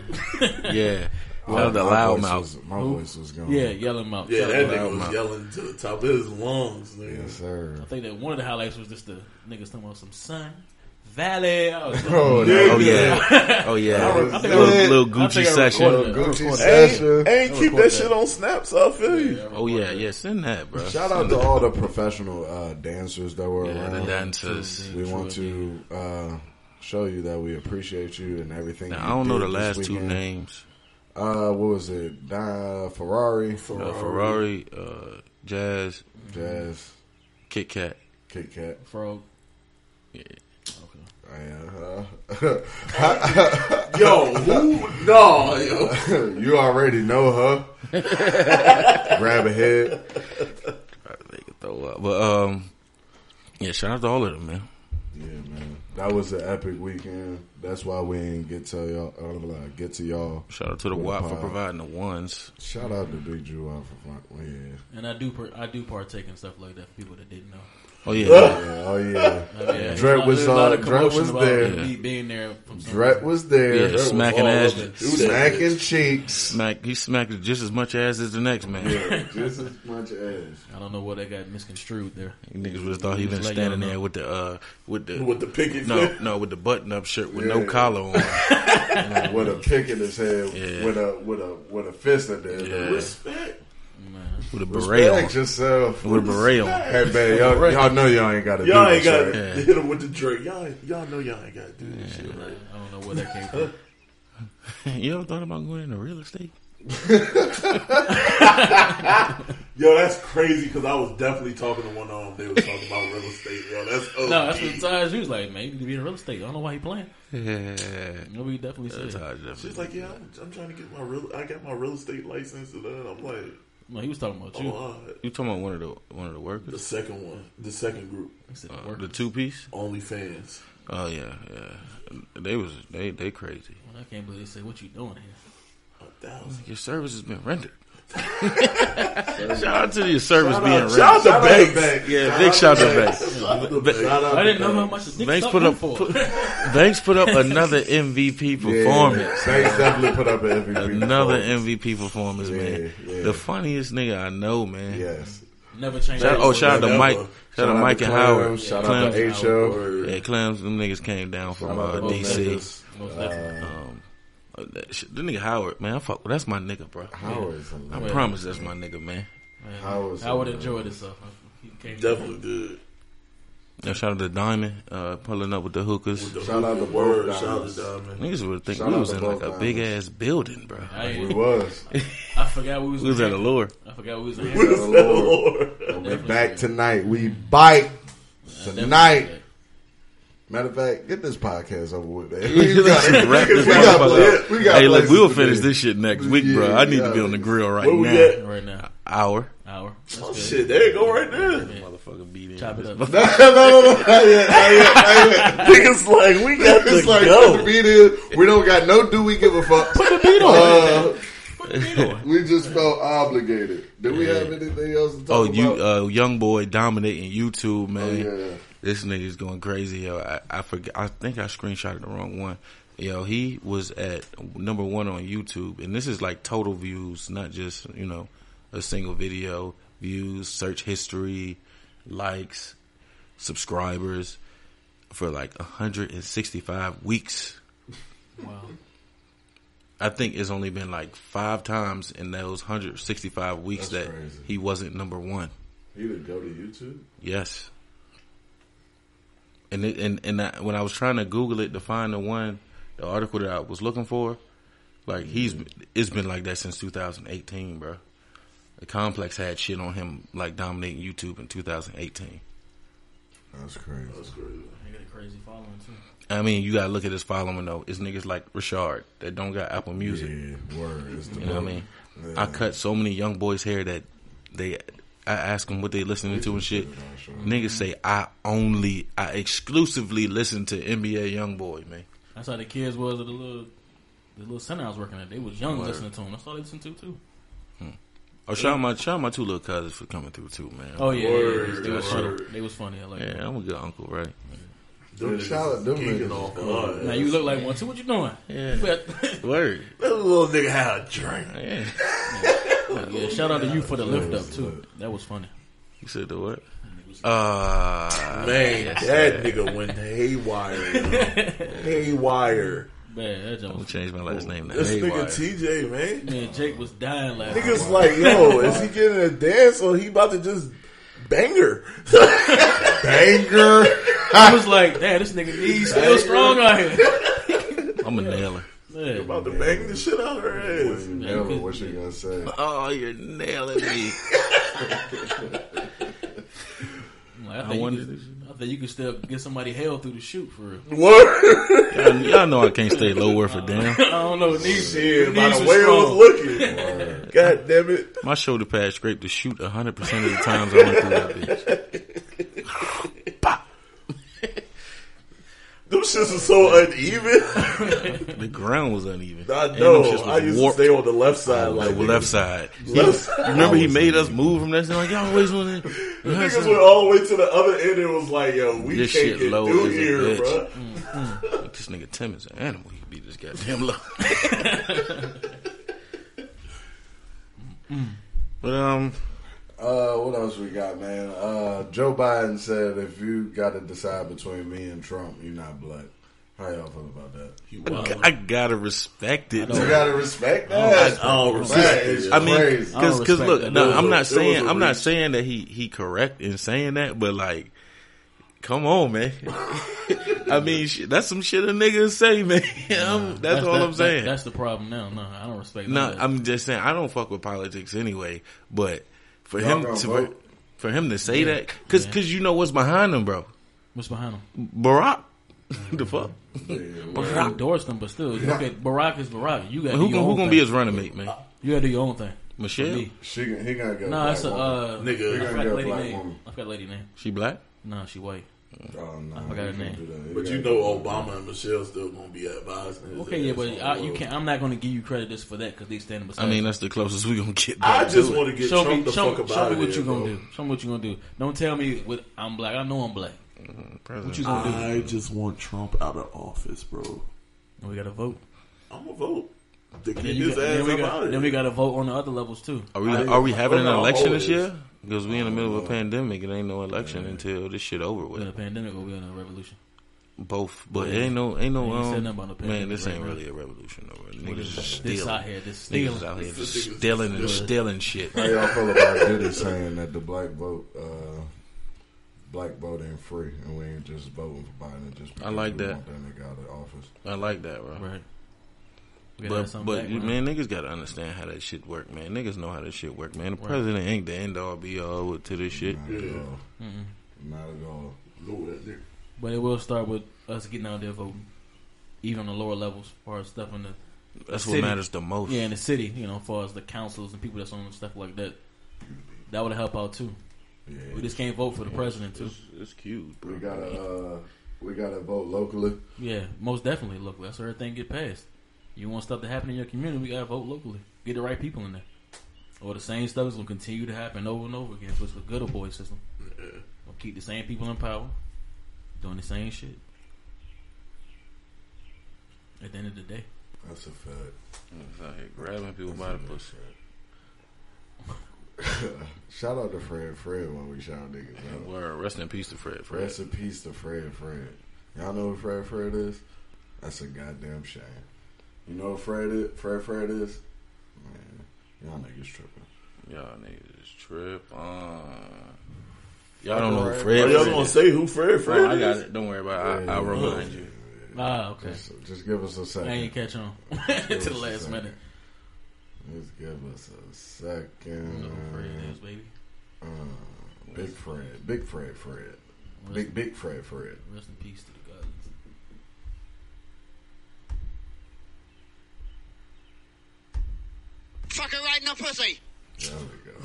Yeah, My- shout out to my Loud voice Mouth. was- My voice was gone. Yeah, Yelling Mouth. Yeah, that nigga was Mouth. yelling to the top of his lungs, nigga. Yes, sir. I think that one of the highlights was just the niggas talking about some sun valley. I was like, Oh, Oh yeah, oh yeah. was I think I little, was- little I Gucci think I session. recorded Gucci recorded Ain't, session. ain't keep that that. shit on Snap, so I feel you. that. Oh yeah, yeah. Send that, bro. Shout out to all the professional uh, dancers that were Yeah, the dancers. We want to uh, show you that we appreciate you and everything. Now, you I don't know the last two names. Uh, what was it? Don Ferrari, Uh, Ferrari, uh, Jazz, Jazz, Kit Kat. Kit Kat. Frog. Yeah. Uh, Yo, who? No, yo. you already know her. Grab a head. They could throw up, but um, yeah. Shout out to all of them, man. Yeah, man. That was an epic weekend. That's why we ain't get to y'all. Uh, blah, get to y'all. Shout out to the With the WAP for providing the ones. Shout out to Big Drew out for front. Yeah. And I do per, I do partake in stuff like that for people that didn't know. Oh yeah, yeah. Oh yeah. I mean, Dret was a lot uh, Dret was there. me being there. From Dret was there. yeah, was smacking all ass. up and Smacking cheeks. Smack. He smacked just as much ass as the next man. Yeah, just as much as. I don't know what that got misconstrued there. Niggas would have thought he been Just standing there with the uh with the With the picket no fence. no with the button up shirt with Yeah. no collar on. with a pick in his head, Yeah. with a with a with a fist in there. Yeah. Respect. Man. with a beret Respect on. yourself. With a beret on. Hey man, y'all, y'all know y'all ain't got to do Y'all ain't this, got right? to Yeah. hit him with the drink. Y'all, ain't- y'all know y'all ain't got to do this shit, right? I don't know where that came from. You ever thought about going into real estate? Yo, that's crazy because I was definitely talking to one of them. They was talking about real estate. Yo, that's OD. no, that's what Taj. He was like, man, you need to be in real estate. I don't know why he playing. Yeah. You know, we definitely said. how I She's like, yeah, I'm, I'm trying to get my real. I got my real estate license, and then I'm like, No, he was talking about you. oh, all right. You talking about one of the one of the workers? the second one, the second group, Uh, the two piece? Only fans. Oh yeah, yeah. They was they they crazy. I can't believe they said, what you doing here? A thousand. Your service has been rendered. Shout out to your service Shout being out- rendered. Shout out to Shout out to Banks. Banks. yeah, big shout out to Banks. Shout out to Ba- Banks. Shout out I didn't know how much the Banks put up for. put, Banks put up another MVP performance. Yeah, Banks definitely put up an MVP. Another performance. MVP performance, man. Yeah, yeah. The funniest nigga I know, man. Yes. Never change. Shout, oh, shout out to Mike. Shout out to Mike and Howard. Shout out to H.O. Yeah, Clems, them niggas came down from uh, DC. Most definitely. Uh, that shit, the nigga Howard, man, I fuck, that's my nigga, bro. Howard's I promise that's my nigga, man. Man, Howard's I would hilarious. enjoy this stuff. Definitely did. Yeah, shout out to Diamond, uh, pulling up with the hookers. With the Shout out to hookah word. both Shout out diamonds. to Diamond. Niggas would think Shout we was in like a big ass building, bro. I, We was. I forgot we was. We was at a lure. I forgot we was We was at the Lord. We back tonight. We bite tonight. Matter of fact, get this podcast over with, man. We got, this we got, motherfucker up. we got hey, look, we'll finish this shit next week, bro. I need to be on the grill right now. at? right now. Hour. Hour. That's Oh good. shit, there you go right there. Motherfucker beat in. Chop it up. no, no, no, no, not yet, not yet, not yet. Niggas like we got to It's like go. the beat in. We don't got no do we give a fuck. Put the beat on. Put the beat on. we just felt obligated. Do we have anything else to talk about? Oh, about? you, uh, young boy dominating YouTube, man. Oh, yeah. This nigga's going crazy, yo. I, I forget. I think I screenshotted the wrong one. Yo, he was at number one on YouTube, and this is like total views, not just you know a single video. Views, search history, likes, subscribers for like 165 weeks. Wow. I think it's only been like five times in those 165 weeks That's that crazy. he wasn't number one. You would go to YouTube? Yes. And it, and and I, when I was trying to Google it to find the one, the article that I was looking for, like he's it's been like that since 2018, bro. The complex had shit on him like dominating YouTube in 2018. That's crazy. That's crazy. He got a crazy following too. I mean, you gotta look at his following though. It's niggas like Richard that don't got Apple Music. Yeah, word. It's the You know what I mean? I cut so many young boys' hair that they, I ask them what they listening to and shit. Niggas say I only, I exclusively listen to NBA YoungBoy, man. That's how the kids was at the little, the little center I was working at. They was young listening to him. That's all they listened to too. Hmm. Oh, shout out my, shout out my two little cousins for coming through too, man. Oh yeah, Word, yeah, yeah. they was word. funny. They was funny. I like that. yeah, I'm a good uncle, right? Them Yeah, shout out niggas them geeking niggas. off on Now you look like one too. What you doing? Yeah. You bet- Word. That little nigga had a drink. Yeah. yeah, shout out to you for the lift up too. That was funny. You said the what? Uh, Man, that nigga went haywire. haywire. Man, that I'm gonna change my last name now. This Haywire. nigga TJ, man. Man, Jake was dying laughing. Niggas like, yo, is he getting a dance or he about to just bang her? Banger. I was like, damn, this nigga knees still strong out here. I'm a nailer. Man, about to bang the shit out of her ass. You know what you gonna say? Oh, you're nailing me. like, I, I think wonder- you could, I think you could still get somebody hell through the shoot for real. What? Y'all, y'all know I can't stay lower for damn. I don't know. Knees, Shit, by knees the way it was looking. God damn it. My shoulder pad scraped the shoot 100% of the times I went through that bitch. Them shits are so uneven. The ground was uneven. I know. I used warped. to stay on the left side. Like, the left side. Left You remember he made us move from that side? Like, y'all always want to. Niggas went all the way to the other end and was like, yo, we This can't shit get low through here, bro. This nigga Tim is an animal. He beat this goddamn low. but, um, Uh, what else we got, man? Uh, Joe Biden said if you got to decide between me and Trump, you're not black. How y'all feel about that? You I. I gotta respect it. You gotta respect that. I don't respect That it. is I mean, crazy. I don't because because respect look, that. no, I'm a- not it saying was a I'm not reach. saying that he he correct in saying that, but like, come on, man. I mean, shit, that's some shit a nigga say, man. I'm- that's, all that- I'm saying. That, that's the problem now. No, I don't respect no, none of that. I'm just saying I don't fuck with politics anyway. But for Y'all him gonna to vote? for him to say that, because Yeah. you know what's behind him, bro. What's behind him? Barack, the fuck. He Barack. endorsed him, but still, okay. Barack is Barack. You got Who, do who gonna thing. be his running mate, man? You got to do your own thing. Michelle, Me. She, he gonna get. No, a that's a uh, Nigga. I He forgot gonna the get a lady name. woman. I forgot the lady name. she black. No, she white. Woman. Oh no, I forgot her name. can't do that. He But you know Obama and Michelle still gonna be advising. his Okay, yeah, but I, you can't. I'm not going to give you credit just for that because they standing beside. I mean, that's the closest we gonna get. I just want to get show Trump me, the show, fuck about show me what here, you gonna bro. do. Show me what you gonna do. Don't tell me what I'm black. I know I'm black. President. What you gonna do? I just want Trump out of office, bro. We got to vote. I'm gonna vote to Then, keep you his got, then, ass we got, out of then we got to vote on the other levels too. Are we I- are we having an election this year? Because we in the middle of a pandemic. It ain't no election until this shit over We in a with. pandemic or we in a revolution? Both, but it ain't no, ain't no. Ain't Um, nothing about no man, pandemic this ain't now. really a revolution. Though. What Niggas is just this stealing. out here? This Niggas stealing. out here just Niggas stealing and stealing. stealing shit. How y'all feel about Diddy saying that the black vote, uh, black vote ain't free, and we ain't just voting for Biden just I like that. that nigga out of office. I like that, bro. Right. We gotta But but back, you- man, niggas gotta understand how that shit work, man. Niggas know how that shit work, man. The president ain't the end all be all to this shit. Not at Yeah. all. Mm-mm. Not at all. Know that nigga. But it will start with us getting out there voting, even on the lower levels, as far as stuff in the That's City. what matters the most. yeah in the city. You know, as far as the councils and people that's on stuff like that. That would help out too. Yeah. We just can't vote for the president too. It's, it's cute, bro. We gotta, uh, we gotta vote locally. Yeah, most definitely. Look, that's where everything get passed. You want stuff to happen in your community, we gotta vote locally. Get the right people in there. Or the same stuff is gonna continue to happen over and over again. If it's a good old boy system, Yeah. we'll keep the same people in power, doing the same shit. At the end of the day, That's a fact. It's out here grabbing people by the pussy. Shout out to Fred Fred when we shout niggas out. Word, rest in peace to Fred. Fred. Rest in peace to Fred Fred. Y'all know who Fred Fred is? That's a goddamn shame. You know who Fred is? Fred Fred is? Man, y'all niggas tripping. Y'all niggas trip. Y'all don't know who Fred Oh, y'all is. gonna say who Fred Fred Oh, I got is? it. Don't worry about it. I, I'll remind you. yeah, ah, okay. Just, just give us a second. ain't catch on to the last minute. Just give us a second. who Fred is, baby. Uh, Big Fred. Big Fred Fred. Rest, Big, big Fred Fred. rest in peace to the gods. Fucking right in the pussy. There we go.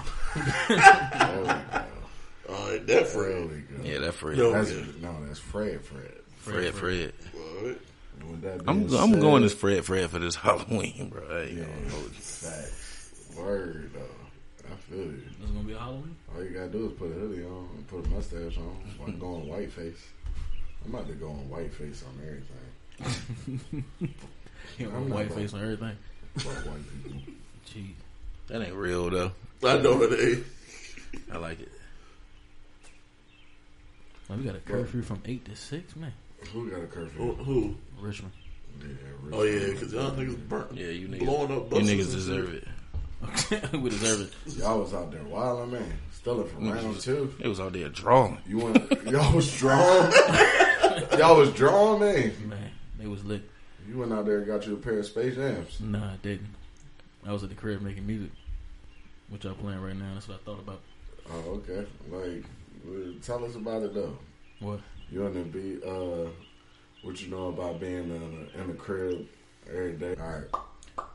there we go. All right, that There Fred. we go. Yeah, that Fred. No. That's. No, that's Fred Fred. Fred, Fred. What? And with I'm being I'm going as Fred, Fred for this Halloween, bro. I ain't Yeah, gonna hold facts. Word though. I feel you. It's gonna be a Halloween. All you gotta do is put a hoodie on and put a mustache on. Like going white face. I'm about to go on white face on everything. You know, I'm white face on everything. White people. Gee, That ain't real though. I know it ain't. I like it. Oh, man, we got a curfew from eight to six, man. Who got a curfew? who? Richmond. Yeah, Oh yeah, because y'all niggas burnt. Yeah, you niggas. blowing up Buses You niggas deserve shit. it. we deserve it. Y'all was out there wilding, man. Stealing from round two. It was out there drawing. You went. Y'all was drawn. y'all was drawn, man. Man, they was lit. You went out there and got you a pair of Space Jams. Nah, I didn't. I was at the crib making music, which y'all playing right now. That's what I thought about. Oh, okay. Like, tell us about it though. What? You want to be uh, what you know about being in the, in the crib every day? All right,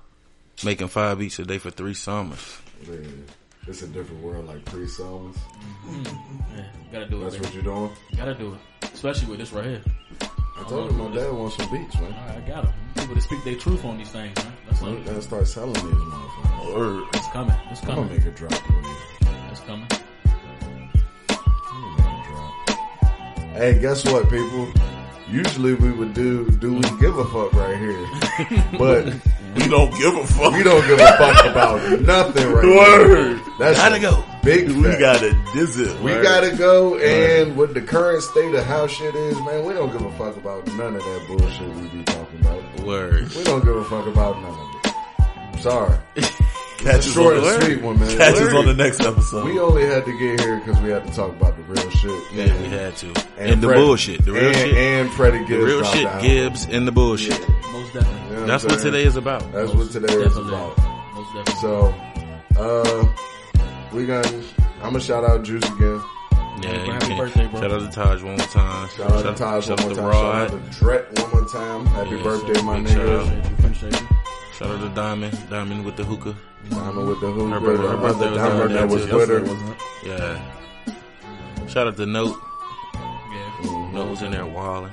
Making five beats a day for three summers. yeah. it's a different world, like pre summers. Yeah, gotta do it. That's baby. what you're doing. Gotta do it, especially with this right here. I told you my dad wants some beats, man. I got them. People to speak their truth on these things, man. That's all. gotta start selling these motherfuckers. Word. It's coming. It's I'm gonna coming. make a drop for you. It's coming. I'm gonna make a drop. Hey, guess what, people? Usually we would do do we give a fuck right here, but We don't give a fuck. we don't give a fuck about nothing right Word. now. That's Gotta go. Big We fact. gotta visit. We gotta go, and with the current state of how shit is, man, we don't give a fuck about none of that bullshit we be talking about. Word. We don't give a fuck about none of it. I'm sorry. Catch us Short on and sweet one, man. Catch us on the next episode. We only had to get here because we had to talk about the real shit. Yeah, we had to. And, the Freddie- bullshit. The real and, shit. And Freddie Gibbs. the real shit, the. Gibbs, and the bullshit. Most definitely. You know That's I'm what today is about. That's what today is about. Most definitely. So, uh, we got. I'm gonna shout out Juice again. Yeah, you Happy can- birthday, bro. Shout out to Taj one more time. Shout out to Taj one more time. Rod. Shout out to Dret one more time. Happy Yeah, birthday, my big shout nigga. out. Appreciate you. Appreciate you. Shout out to Diamond. Diamond with the hookah. Diamond with the hookah. Her birthday- her the birthday other was Diamond that was with her. Yeah. Shout out to Note. Yeah. Note was in there walling.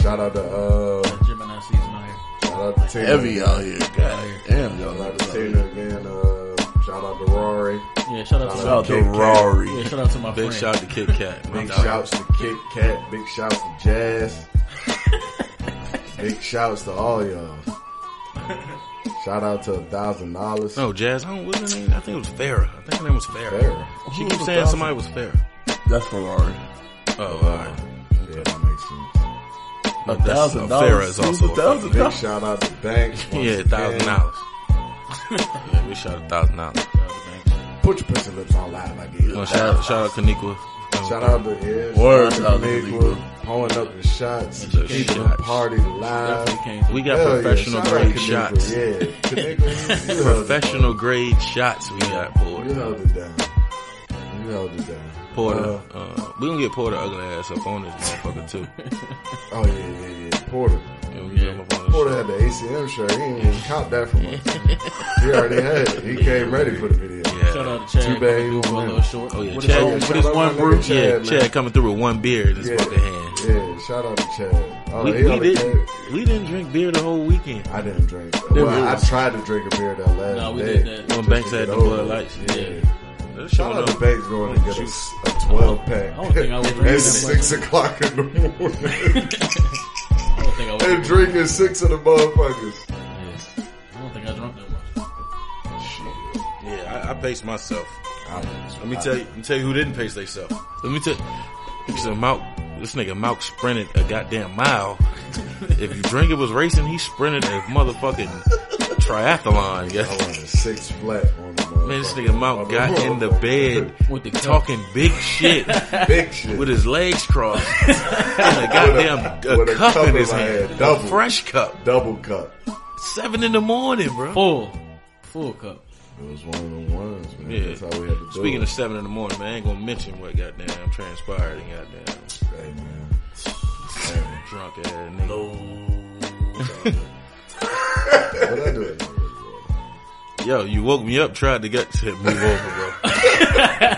Shout out to uh, Gemini season out here. shout out to Tina. Heavy out here. God damn, y'all Shout out to Tina again. Uh, shout out to Rory. Yeah, shout out to Shout Shout out to Kit Kat. Rory. Yeah, shout out to my Big friend. shout out to Kit Kat. Big shouts to Kit Kat. Big shouts to Jazz. Big shouts to all y'all. Shout out to a thousand dollars. No, Jazz. I don't. What's her name? I think it was Farrah. I think her name was Farrah. Farrah. She keeps saying the somebody was Farrah. That's Ferrari. Oh, all right. Yeah, that makes sense. A thousand dollars. Farrah is also a a thousand Big shout out to Banks. once Yeah, a thousand dollars. Yeah, we shot a thousand dollars. Put your pussy lips on live, I guess. Oh, shout out, shout out Kaniqua. Shout out to Ed. Word Shout out to Pulling up the shots. Keeping the party live. Definitely came through. We got Hell professional out grade Kaniqua, shots. Yeah, Kaniqua, you held it Professional grade shots we got poured. You held it down. You held it down. Porter, uh, we gonna get Porter ugly ass up on this motherfucker too. Oh yeah, yeah, yeah. Porter. Yeah, we get him up Porter had the ACM shirt. He didn't even count that from us. he already had it. He came ready for the video. Yeah. Shout out to Chad. Too bad he coming through won't for a win. little short. Oh yeah, What Chad. is- yeah, what shout is out one brew? nigga Yeah, Chad, man. Chad coming through with one beer in his Yeah. fucking hand. Yeah, shout out to Chad. Oh, We, we didn't we didn't drink beer the whole weekend. I didn't drink. There Well, I was- tried to drink a beer that last No, we day. did that. When Banks had get the over Bud. Lights. Yeah. That's Shout out to up. Banks going to get a, s- a 12 pack. I don't think I was drinking It's 6 o'clock in the morning. and drinking six of the motherfuckers. Yeah. I don't think I drunk that much. Yeah, I, I paced myself. I Let me tell you, let me tell you who didn't pace themselves. Let me tell you, this nigga Malk, this nigga Malk sprinted a goddamn mile. if you drink it was racing, he sprinted a motherfucking triathlon. Yeah. I wanted six flat on the Man, this nigga Malk got in the bed With the talking big shit Big shit. with his legs crossed and a goddamn a a cup cup in in his my hand, hand, a double. fresh cup, Double cup. seven in the morning, bro. Full. Full cup. It was one of the ones, man. Yeah. That's how we had to do Speaking it. of seven in the morning, man, I ain't gonna mention what goddamn transpired and goddamn Hey, man. Hey, drunk ass nigga. No. What I do? Yo, you woke me up, tried to get to move over, bro.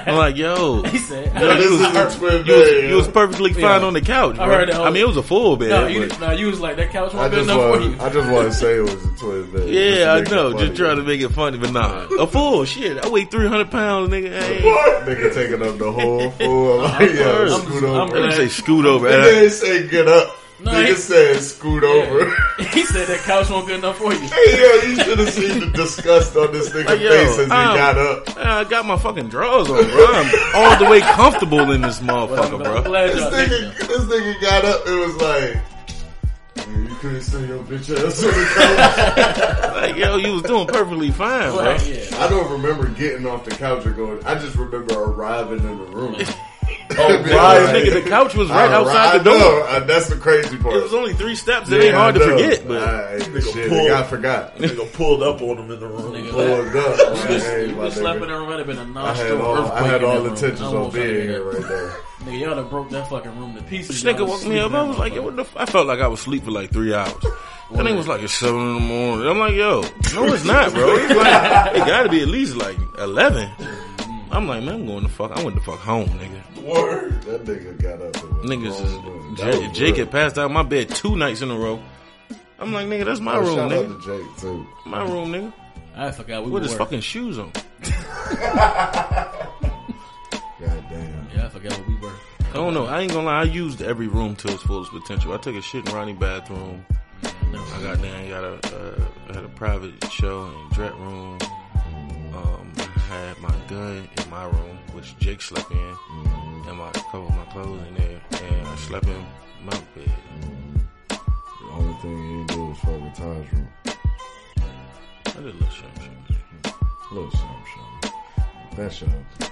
I'm like, yo, He said. yo, This you is was, a twin you was, you was perfectly fine Yeah. on the couch, bro. I heard that whole- I mean, it was a full bed, No, you, but no, you was like that couch I wasn't good just enough for want, you. I just want to say it was a twin bed. yeah, I know, make just trying to make it funny, but nah, a full shit. I weigh 300 pounds, nigga. I ain't- What? Nigga taking up the whole fool. Like, yo, I'm- scoot I'm over. Let me say scoot over. Nigga And ain't say get up. No, Nigga he- said scoot over. he said that couch wasn't good enough for you. Hey, yo, you should have seen the disgust on this nigga's Like, face as he um, got up. I, I got my fucking drawers on, bro. I'm all the way comfortable in this motherfucker, I'm bro. glad This nigga, this nigga got up. It was like, man, you couldn't see your bitch ass on the couch. Like, yo, you was doing perfectly fine, bro. Yeah. I don't remember getting off the couch or going. I just remember arriving in the room. Oh, right. Nigga, the couch was right I outside the door. know, uh, that's the crazy part. It was only three steps. It Yeah, ain't hard to forget, but I, Nigga shit, pulled- I forgot. Nigga pulled up on him in the room. Nigga, Pulled up. Like, If hey, you my slept in nigga. the room, it'd have been a I had non-stop all, earthquake. I had in all that the tensions on won't try to being here right there. Nigga, y'all done broke that fucking room to pieces. This nigga woke me up. I was like, yo, what the? F-? I felt like I was asleep for like three hours. That nigga was like, it's seven in the morning. I'm like, yo, no, it's not, bro. It's like, it gotta be at least like 11. I'm like, man, I'm going to fuck. I went to fuck home, nigga. Word. That nigga got up. and Niggas, rolling. Jake, Jake had passed out in my bed two nights in a row. I'm like, nigga, that's my Oh, room, shout out nigga. to Jake too. My room, nigga. I forgot we With were. his fucking shoes on. God damn. Yeah, I forgot what we were. I don't know. I ain't gonna lie. I used every room to its fullest potential. I took a shit in Ronnie bathroom. I got down, got a, uh, I had a private show in Dret room. Um, I had my gun in my room, which Jake slept in, and my couple of my clothes in there, and I slept in my bed. The only thing he didn't do was fuck with Taj's room. I did a little shit, shit. Little something, something. That show, uh,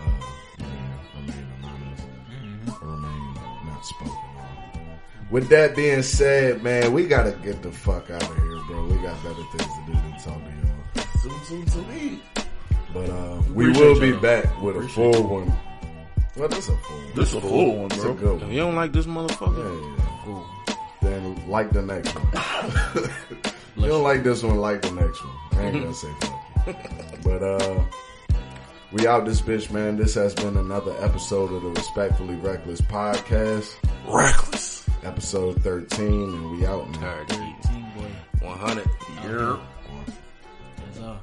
remain, remain anonymous. Remain not spoken on. With that being said, man, we gotta get the fuck out of here, bro. We got better things to do than talk to y'all. Zoom, zoom, zoom, me. But uh, we Appreciate will be y'all. back with a full one. Well, this a full one. This a full one, It's a bro. good If one. you don't like this Yeah, motherfucker, yeah. Then like the next one. you don't like this one, like the next one. I ain't gonna say fuck you. But uh we out this bitch, man. This has been another episode of the Respectfully Reckless podcast. Reckless. Episode 13, and we out, man. tired to eat. Team boy. 100. Yeah. That's all.